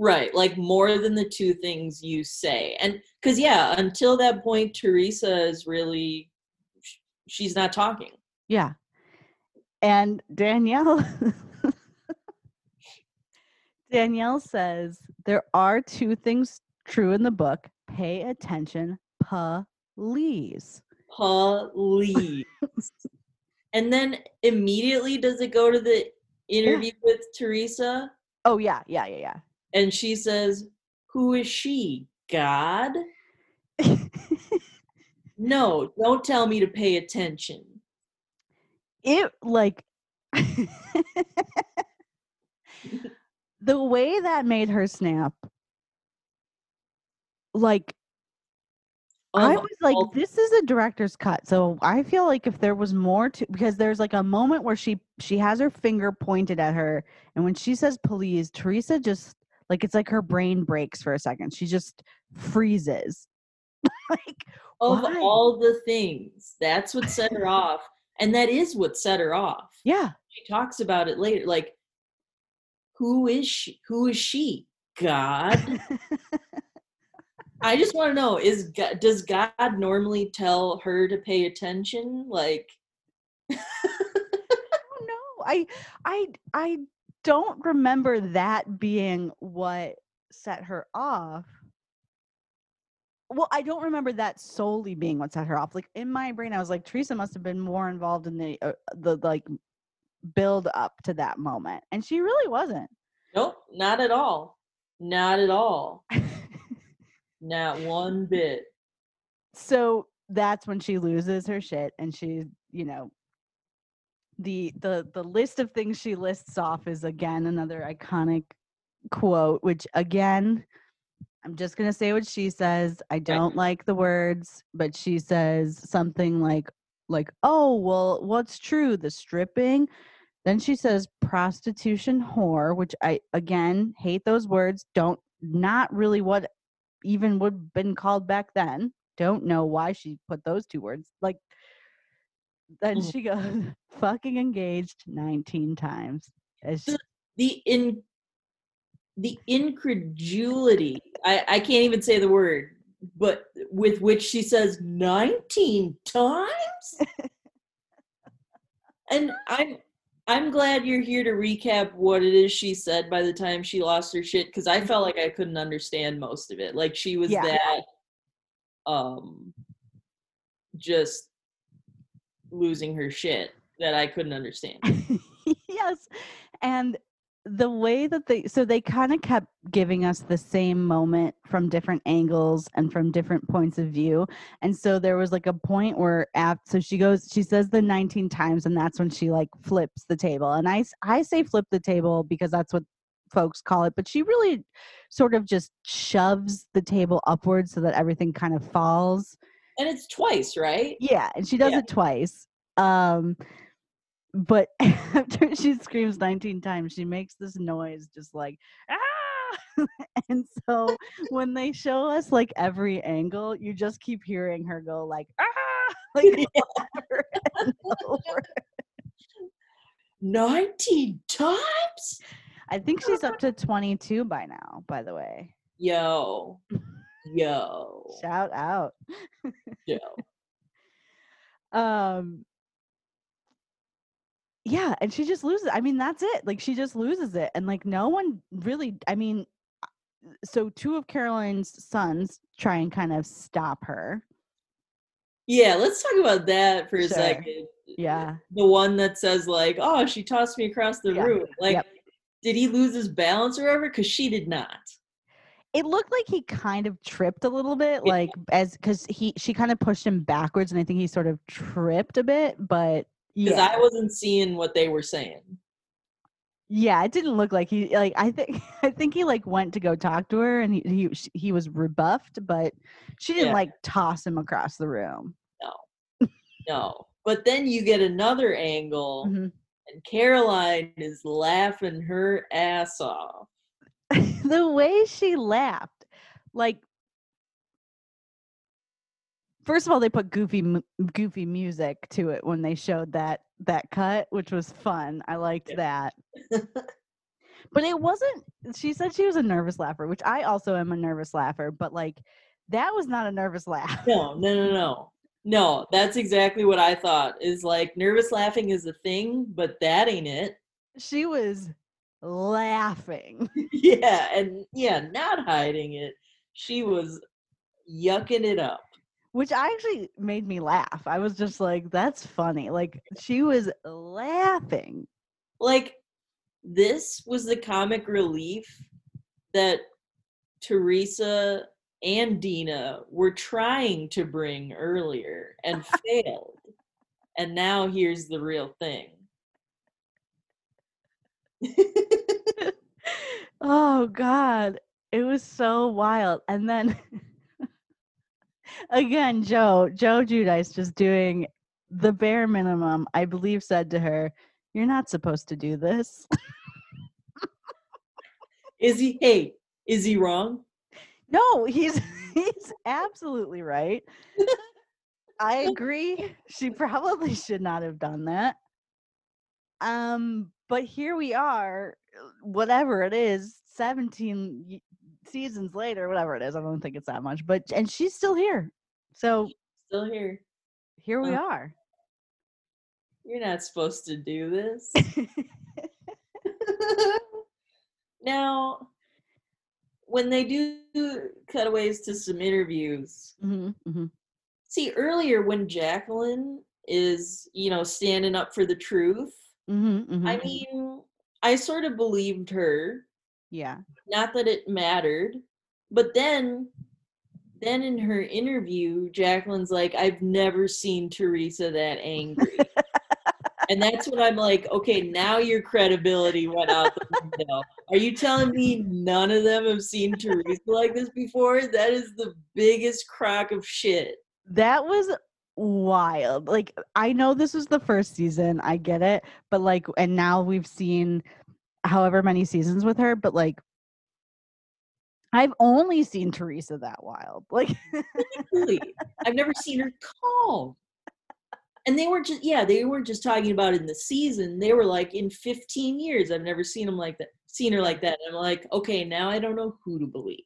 right. Like, more than the two things you say. And because, yeah, until that point, Teresa is really, she's not talking. Yeah. And Danielle Danielle says there are two things true in the book. Pay attention, please. Police. and then immediately does it go to the interview with Teresa? Oh yeah, yeah, yeah, yeah. And she says, Who is she? God? No, don't tell me to pay attention. It like the way that made her snap like I was like, this is a director's cut. So I feel like if there was more to because there's like a moment where she she has her finger pointed at her, and when she says please, Teresa just like it's like her brain breaks for a second. She just freezes. like of why? all the things, that's what set her off. And that is what set her off. yeah. She talks about it later. Like, who is she? Who is she? God? I just want to know: Is God, does God normally tell her to pay attention? Like, no. I I I don't remember that being what set her off. Well, I don't remember that solely being what set her off. Like in my brain, I was like, Teresa must have been more involved in the uh, the like build up to that moment, and she really wasn't. nope, not at all. Not at all. Not one bit. so that's when she loses her shit, and she, you know, the the the list of things she lists off is again another iconic quote, which again. I'm just going to say what she says. I don't like the words, but she says something like like, "Oh, well, what's true? The stripping?" Then she says prostitution whore, which I again hate those words. Don't not really what even would have been called back then. Don't know why she put those two words. Like then Mhm. she goes fucking engaged 19 times. As she, the in the incredulity I, I can't even say the word but with which she says 19 times and i'm i'm glad you're here to recap what it is she said by the time she lost her shit because i felt like i couldn't understand most of it like she was Yeah. that um just losing her shit that i couldn't understand yes. And the way that they so they kind of kept giving us the same moment from different angles and from different points of view and so there was like a point where after so she goes she says the 19 times and that's when she like flips the table and i i say flip the table because that's what folks call it, but she really sort of just shoves the table upwards so that everything kind of falls. And it's twice, right? Yeah, and she does Yeah. it twice. Um but after she screams 19 times, she makes this noise just like ah and so when they show us like every angle, you just keep hearing her go like ah like over and over. 19 times? I think she's up to 22 by now, by the way. Yo. Yo. Shout out. Yo. Um yeah, and she just loses. I mean, that's it. Like she just loses it. And like no one really I mean uh, so two of Caroline's sons try and kind of stop her. Yeah, let's talk about that for a Sure. second. Yeah. The one that says like, "Oh, she tossed me across the Yeah. room." Like, Yep. did he lose his balance or whatever? Because she did not. It looked like he kind of tripped a little bit, Yeah. like as because he she kind of pushed him backwards, and I think he sort of tripped a bit. But Because yeah, I wasn't seeing what they were saying. yeah, it didn't look like he like. I think I think he like went to go talk to her, and he he he was rebuffed, but she didn't Yeah. like toss him across the room. No. No. but then you get another angle, Mhm. and Caroline is laughing her ass off. the way she laughed, like. First of all, they put goofy, goofy music to it when they showed that that cut, which was fun. I liked Yeah. that. But it wasn't. She said she was a nervous laugher, which I also am a nervous laugher. But like, that was not a nervous laugh. No, no, no, no. No, that's exactly what I thought. Is like nervous laughing is a thing, but that ain't it. She was laughing. yeah, and yeah, not hiding it. She was yucking it up. Which actually made me laugh. I was just like, that's funny. Like she was laughing. Like this was the comic relief that Teresa and Dina were trying to bring earlier and failed. And now here's the real thing. Oh God. It was so wild. And then again, Joe, Joe Giudice just doing the bare minimum, I believe said to her, You're not supposed to do this. Is he hey, is he wrong? No, he's he's absolutely right. I agree. She probably should not have done that. Um, but here we are, whatever it is, 17 y- seasons later, whatever it is. I don't think it's that much, but and she's still here. So Still here. here we Uh. are. You're not supposed to do this. now, when they do cutaways to some interviews, Mhm, mhm. see earlier when Jacqueline is, you know, standing up for the truth, Mhm, mhm, I mhm. mean, I sort of believed her. Yeah. Not that it mattered, but then then in her interview, Jacqueline's like, I've never seen Teresa that angry. and that's when I'm like, okay, now your credibility went out the window. Are you telling me none of them have seen Teresa like this before? That is the biggest crock of shit. That was wild. Like I know this was the first season, I get it, but like and now we've seen however many seasons with her, but like I've only seen Teresa that wild. Like Really. I've never seen her calm. And they were just yeah, they weren't just talking about it in the season. They were like in 15 years, I've never seen them like that, seen her like that. And I'm like, okay, now I don't know who to believe.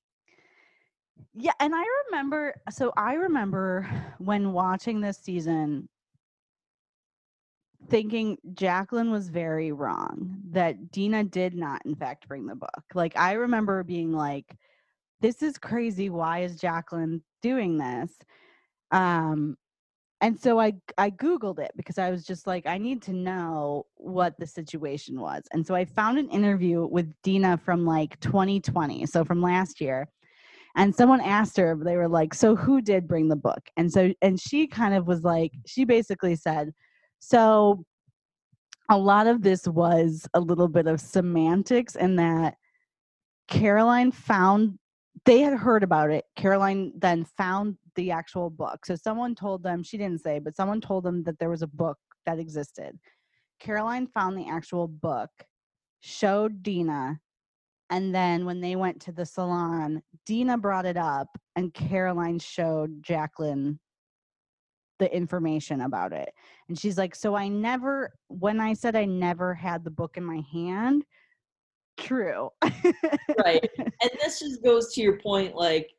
Yeah, and I remember so I remember when watching this season thinking Jacqueline was very wrong that Dina did not in fact bring the book. Like I remember being like this is crazy why is Jacqueline doing this? Um and so I I googled it because I was just like I need to know what the situation was. And so I found an interview with Dina from like 2020, so from last year and someone asked her they were like so who did bring the book and so and she kind of was like she basically said so a lot of this was a little bit of semantics in that Caroline found they had heard about it. Caroline then found the actual book. So someone told them, she didn't say, but someone told them that there was a book that existed. Caroline found the actual book, showed Dina, and then when they went to the salon, Dina brought it up and Caroline showed Jacqueline the information about it. And she's like, So I never, when I said I never had the book in my hand, true. right. And this just goes to your point like,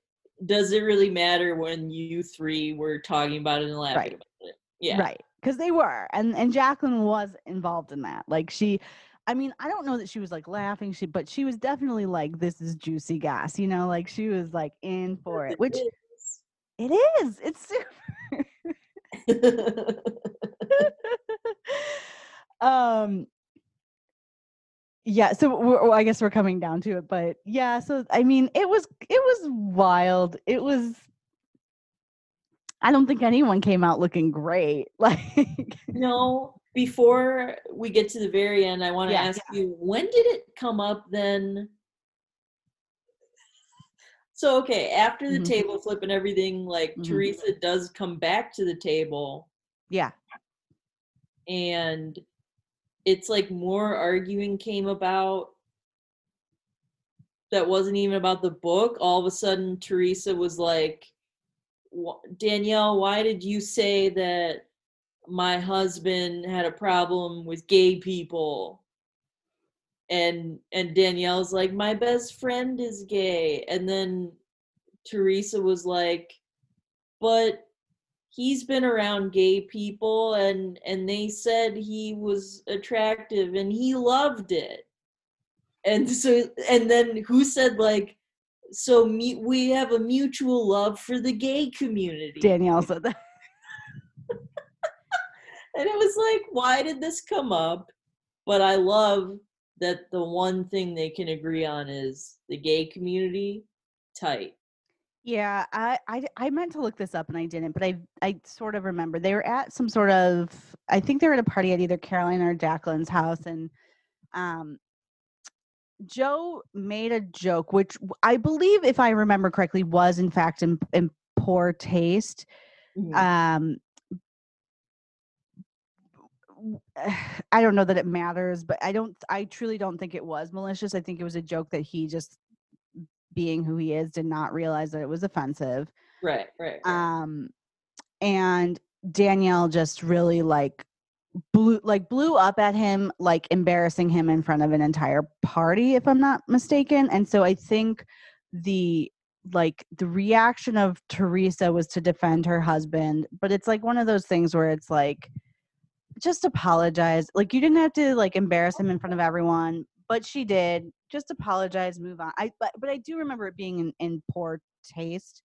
does it really matter when you three were talking about it and laughing Right. about it? Yeah. Right. Because they were. And and Jacqueline was involved in that. Like she I mean, I don't know that she was like laughing, she but she was definitely like, This is juicy gas, you know, like she was like in for it. Which it is. It's super um yeah so we're, well, i guess we're coming down to it but yeah so i mean it was it was wild it was i don't think anyone came out looking great like no, before we get to the very end, I want to Yeah, ask you when did it come up then? So, okay, after the Mhm. table flip and everything, like Mhm. Teresa does come back to the table yeah and it's like more arguing came about that wasn't even about the book. All of a sudden, Teresa was like, Danielle, why did you say that my husband had a problem with gay people? And and Danielle's like, my best friend is gay. And then Teresa was like, but he's been around gay people and and they said he was attractive and he loved it. And so and then who said like so me, we have a mutual love for the gay community. danielle said that And it was like, why did this come up? But I love that the one thing they can agree on is the gay community tight. yeah I, I i meant to look this up and i didn't but i i sort of remember they were at some sort of i think they were at a party at either caroline or jacqueline's house and um Joe made a joke, which I believe, if I remember correctly, was in fact in, in poor taste. Mhm. Um, I don't know that it matters, but I don't. I truly don't think it was malicious. I think it was a joke that he just, being who he is, did not realize that it was offensive. right, right. right. Um, and Danielle just really like blew like blew up at him like embarrassing him in front of an entire party if i'm not mistaken and so i think the like the reaction of teresa was to defend her husband but it's like one of those things where it's like just apologize like you didn't have to like embarrass him in front of everyone but she did just apologize move on i but, but i do remember it being in, in poor taste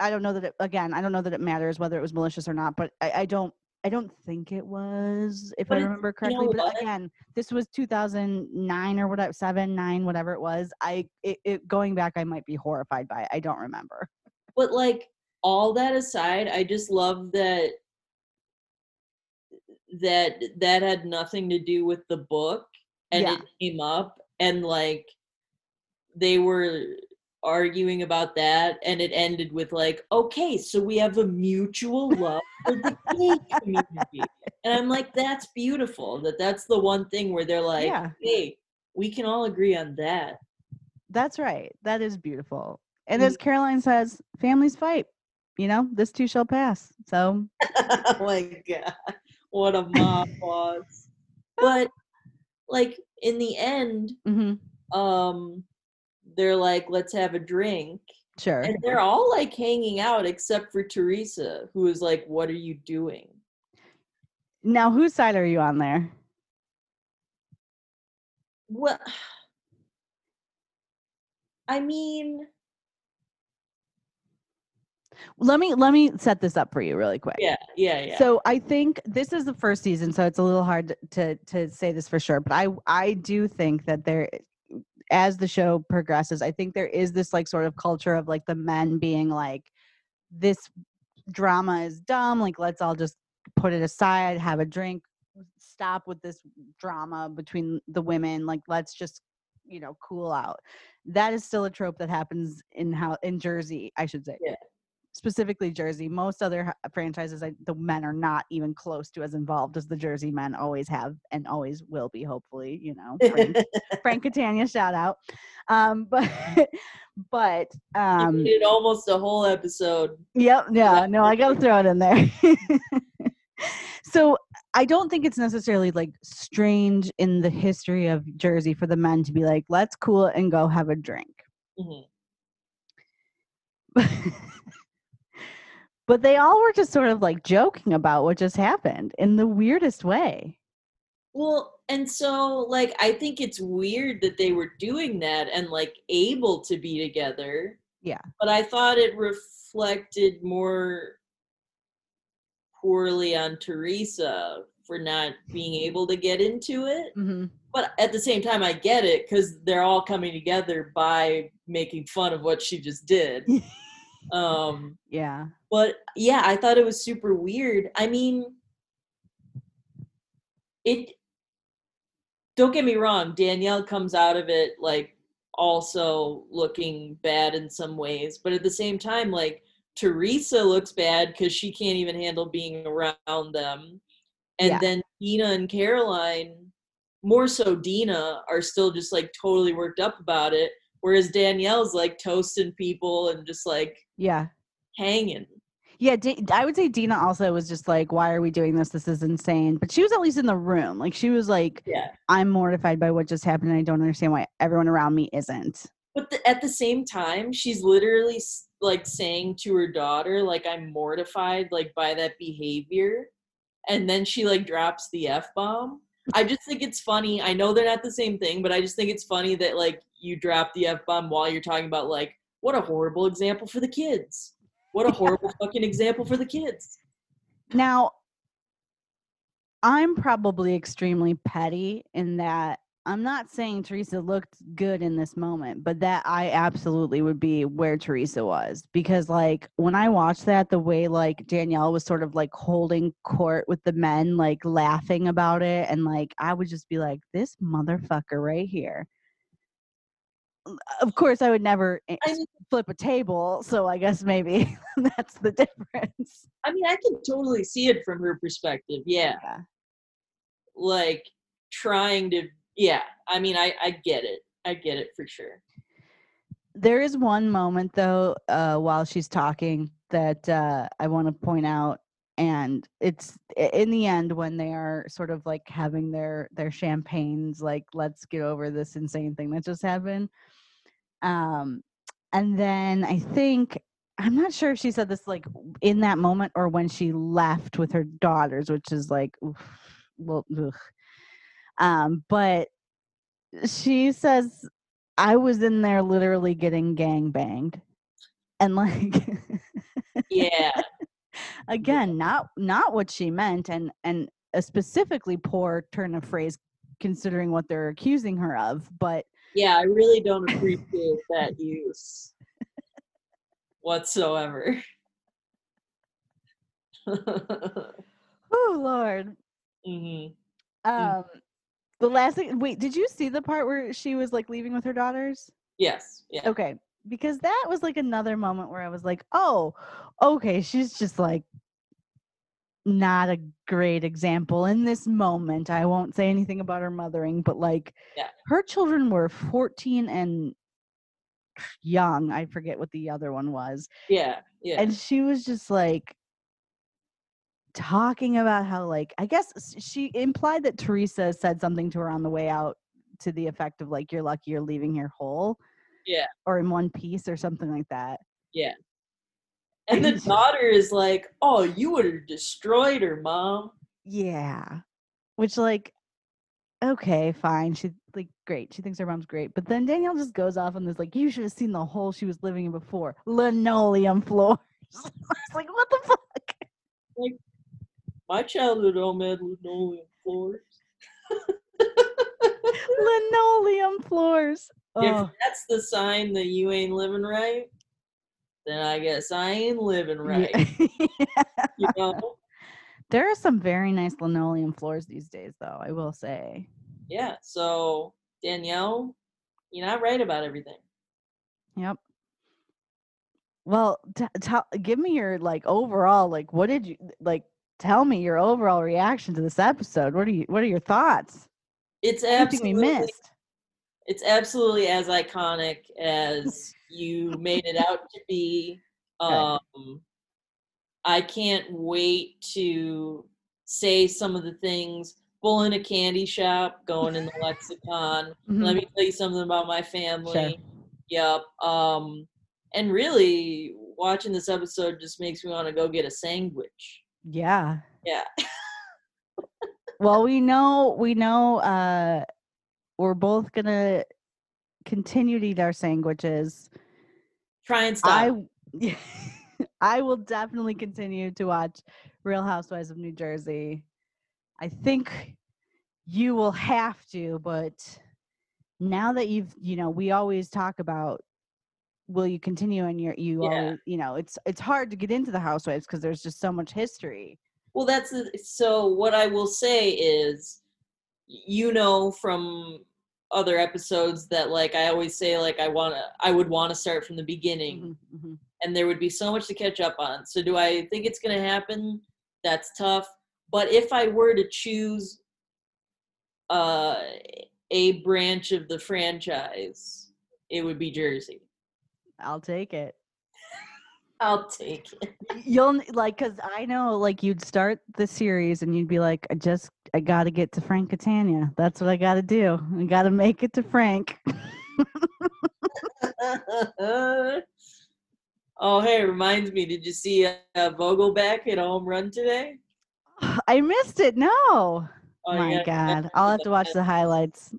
i don't know that it again i don't know that it matters whether it was malicious or not but i, I don't I don't think it was, if But I remember you correctly. know but again, this was 2009 or whatever, seven, nine, whatever it was. I, it, it, going back, I might be horrified by it. I don't remember. but like all that aside, I just love that that that had nothing to do with the book and Yeah. it came up and like they were arguing about that and it ended with like okay so we have a mutual love for the gay community and i'm like that's beautiful that that's the one thing where they're like Yeah. hey we can all agree on that That's right. That is beautiful. And Mm. as Caroline says, families fight. You know, this too shall pass. So, oh my god what a mom was but like in the end mhm, um they're like let's have a drink sure. and they're all like hanging out except for teresa who is like what are you doing Now, whose side are you on there? well i mean Let me let me set this up for you really quick. yeah yeah yeah So I think this is the first season, so it's a little hard to to say this for sure. But I I do think that there, as the show progresses, I think there is this like sort of culture of like the men being like, this drama is dumb. Like let's all just put it aside, have a drink, stop with this drama between the women. Like let's just you know, cool out. That is still a trope that happens in how in Jersey, I should say. Yeah. Specifically Jersey. Most other franchises, I, the men are not even close to as involved as the Jersey men always have and always will be. Hopefully, you know, Frank, Frank Catania, shout out. Um, but but um, you did almost a whole episode. Yep. Yeah. No, I got to throw it in there. so I don't think it's necessarily like strange in the history of Jersey for the men to be like, let's cool it and go have a drink. Mhm. But they all were just sort of like joking about what just happened in the weirdest way. Well, and so like I think it's weird that they were doing that and like able to be together. Yeah. But I thought it reflected more poorly on Teresa for not being able to get into it. Mm-hmm. But at the same time, I get it because they're all coming together by making fun of what she just did. um, Yeah. but yeah, I thought it was super weird. I mean, it. Don't get me wrong. Danielle comes out of it like also looking bad in some ways, but at the same time, like Teresa looks bad because she can't even handle being around them, and Yeah. then Dina and Caroline, more so Dina, are still just like totally worked up about it. Whereas Danielle's like toasting people and just like Yeah. hanging. Yeah, D- I would say Dina also was just like, "Why are we doing this? This is insane." But she was at least in the room. Like she was like, Yeah. "I'm mortified by what just happened. and I don't understand why everyone around me isn't." But the, at the same time, she's literally like saying to her daughter, like, I'm mortified, like, by that behavior. And then she like drops the F bomb. I just think it's funny. I know they're not the same thing, but I just think it's funny that like you drop the F bomb while you're talking about like, what a horrible example for the kids. What a horrible fucking example for the kids. Now, I'm probably extremely petty in that I'm not saying Teresa looked good in this moment, but that I absolutely would be where Teresa was because, like, when I watched that, the way like Danielle was sort of like holding court with the men, like laughing about it, and like I would just be like, this motherfucker right here. Of course, I would never eh, I mean, flip a table, so I guess maybe that's the difference. I mean, I can totally see it from her perspective. Yeah. Yeah. Like trying to, yeah. I mean, I, I get it. I get it for sure. There is one moment though, uh, while she's talking that uh, I want to point out, and it's in the end when they are sort of like having their their champagnes, like let's get over this insane thing that just happened. Um, and then I think I'm not sure if she said this like in that moment or when she left with her daughters, which is like, oof, well, ugh. um, but she says I was in there literally getting gang banged. And like Yeah. again, not not what she meant and and a specifically poor turn of phrase considering what they're accusing her of, but Yeah. I really don't appreciate that use whatsoever. oh lord. hmm Um the last thing wait, did you see the part where she was like leaving with her daughters? Yes. Yeah. Okay. Because that was like another moment where I was like, oh, okay, she's just like not a great example in this moment. I won't say anything about her mothering, but like Yeah. her children were 14 and young. I forget what the other one was. Yeah. Yeah. And she was just like talking about how like I guess she implied that Teresa said something to her on the way out to the effect of like you're lucky you're leaving here whole yeah. or in one piece or something like that. Yeah. And the daughter is like, "Oh, you would have destroyed her, mom." Yeah. Which like okay, fine. She like great. She thinks her mom's great. But then Danielle just goes off on this like you should have seen the hole she was living in before. Linoleum floors. it's like what the fuck? Like, My childhood home had linoleum floors. Linoleum floors. If Oh, that's the sign that you ain't living right, then I guess I ain't living right. yeah. You know? There are some very nice linoleum floors these days though, I will say. Yeah. So Danielle, you're not right about everything. Yep. Well, t- tell give me your like overall like what did you like tell me your overall reaction to this episode. What are you what are your thoughts? It's we absolutely missed? It's absolutely as iconic as you made it out to be. Um, I can't wait to say some of the things. Bull in a candy shop, going in the lexicon. Mhm. Let me tell you something about my family. Sure. Yep. Um, and really, watching this episode just makes me want to go get a sandwich. Yeah. Yeah. Well, we know we know uh we're both gonna continue to eat our sandwiches. Try and stop. I I will definitely continue to watch Real Housewives of New Jersey. I think you will have to, but now that you've, you know, we always talk about will you continue and you're you Yeah. always, you know, it's it's hard to get into the housewives because there's just so much history. Well, that's so. What I will say is, you know, from other episodes that like I always say, like I want to, I would want to start from the beginning, Mhm, mhm. and there would be so much to catch up on. So, do I think it's going to happen? That's tough. But if I were to choose uh, a branch of the franchise, it would be Jersey. I'll take it. I'll take it. You'll like because I know like you'd start the series and you'd be like, I just I gotta get to Frank Catania. That's what I gotta do. I gotta make it to Frank. oh, hey, it reminds me. Did you see uh, Vogelbach hit a home run today? I missed it. No. Oh, My gotta- God. I'll have to watch the highlights.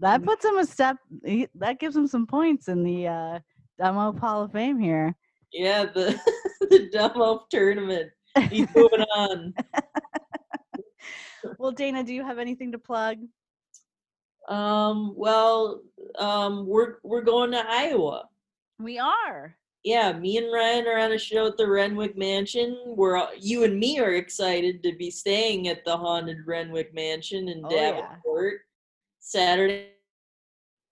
That Mhm. puts him a step he- that gives him some points in the uh Demo Hall of Fame here. Yeah, the the dumb up tournament. He's moving on. Well, Dana, do you have anything to plug? Um, well, um, we're we're going to Iowa. We are. Yeah, me and Ryan are on a show at the Renwick Mansion. We're you and me are excited to be staying at the haunted Renwick Mansion in Oh, yeah. Davenport Saturday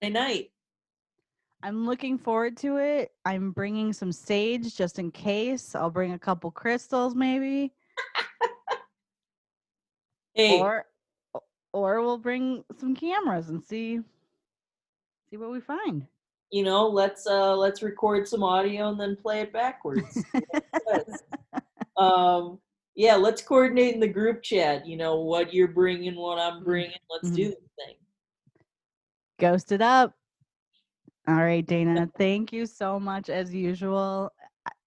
night. I'm looking forward to it. I'm bringing some sage just in case. I'll bring a couple crystals maybe. Hey, Or or we'll bring some cameras and see see what we find. you know, let's uh let's record some audio and then play it backwards. Um, yeah, let's coordinate in the group chat. You know what you're bringing, what I'm bringing. Let's do Mhm. the thing. Ghost it up. All right, Dana. Thank you so much as usual.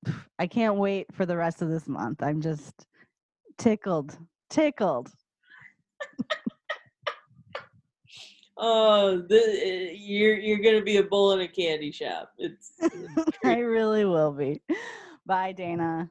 I- can't wait for the rest of this month. I'm just tickled. Tickled. Oh, the, uh, you're you're gonna be a bull in a candy shop. It's I really will be. Bye, Dana.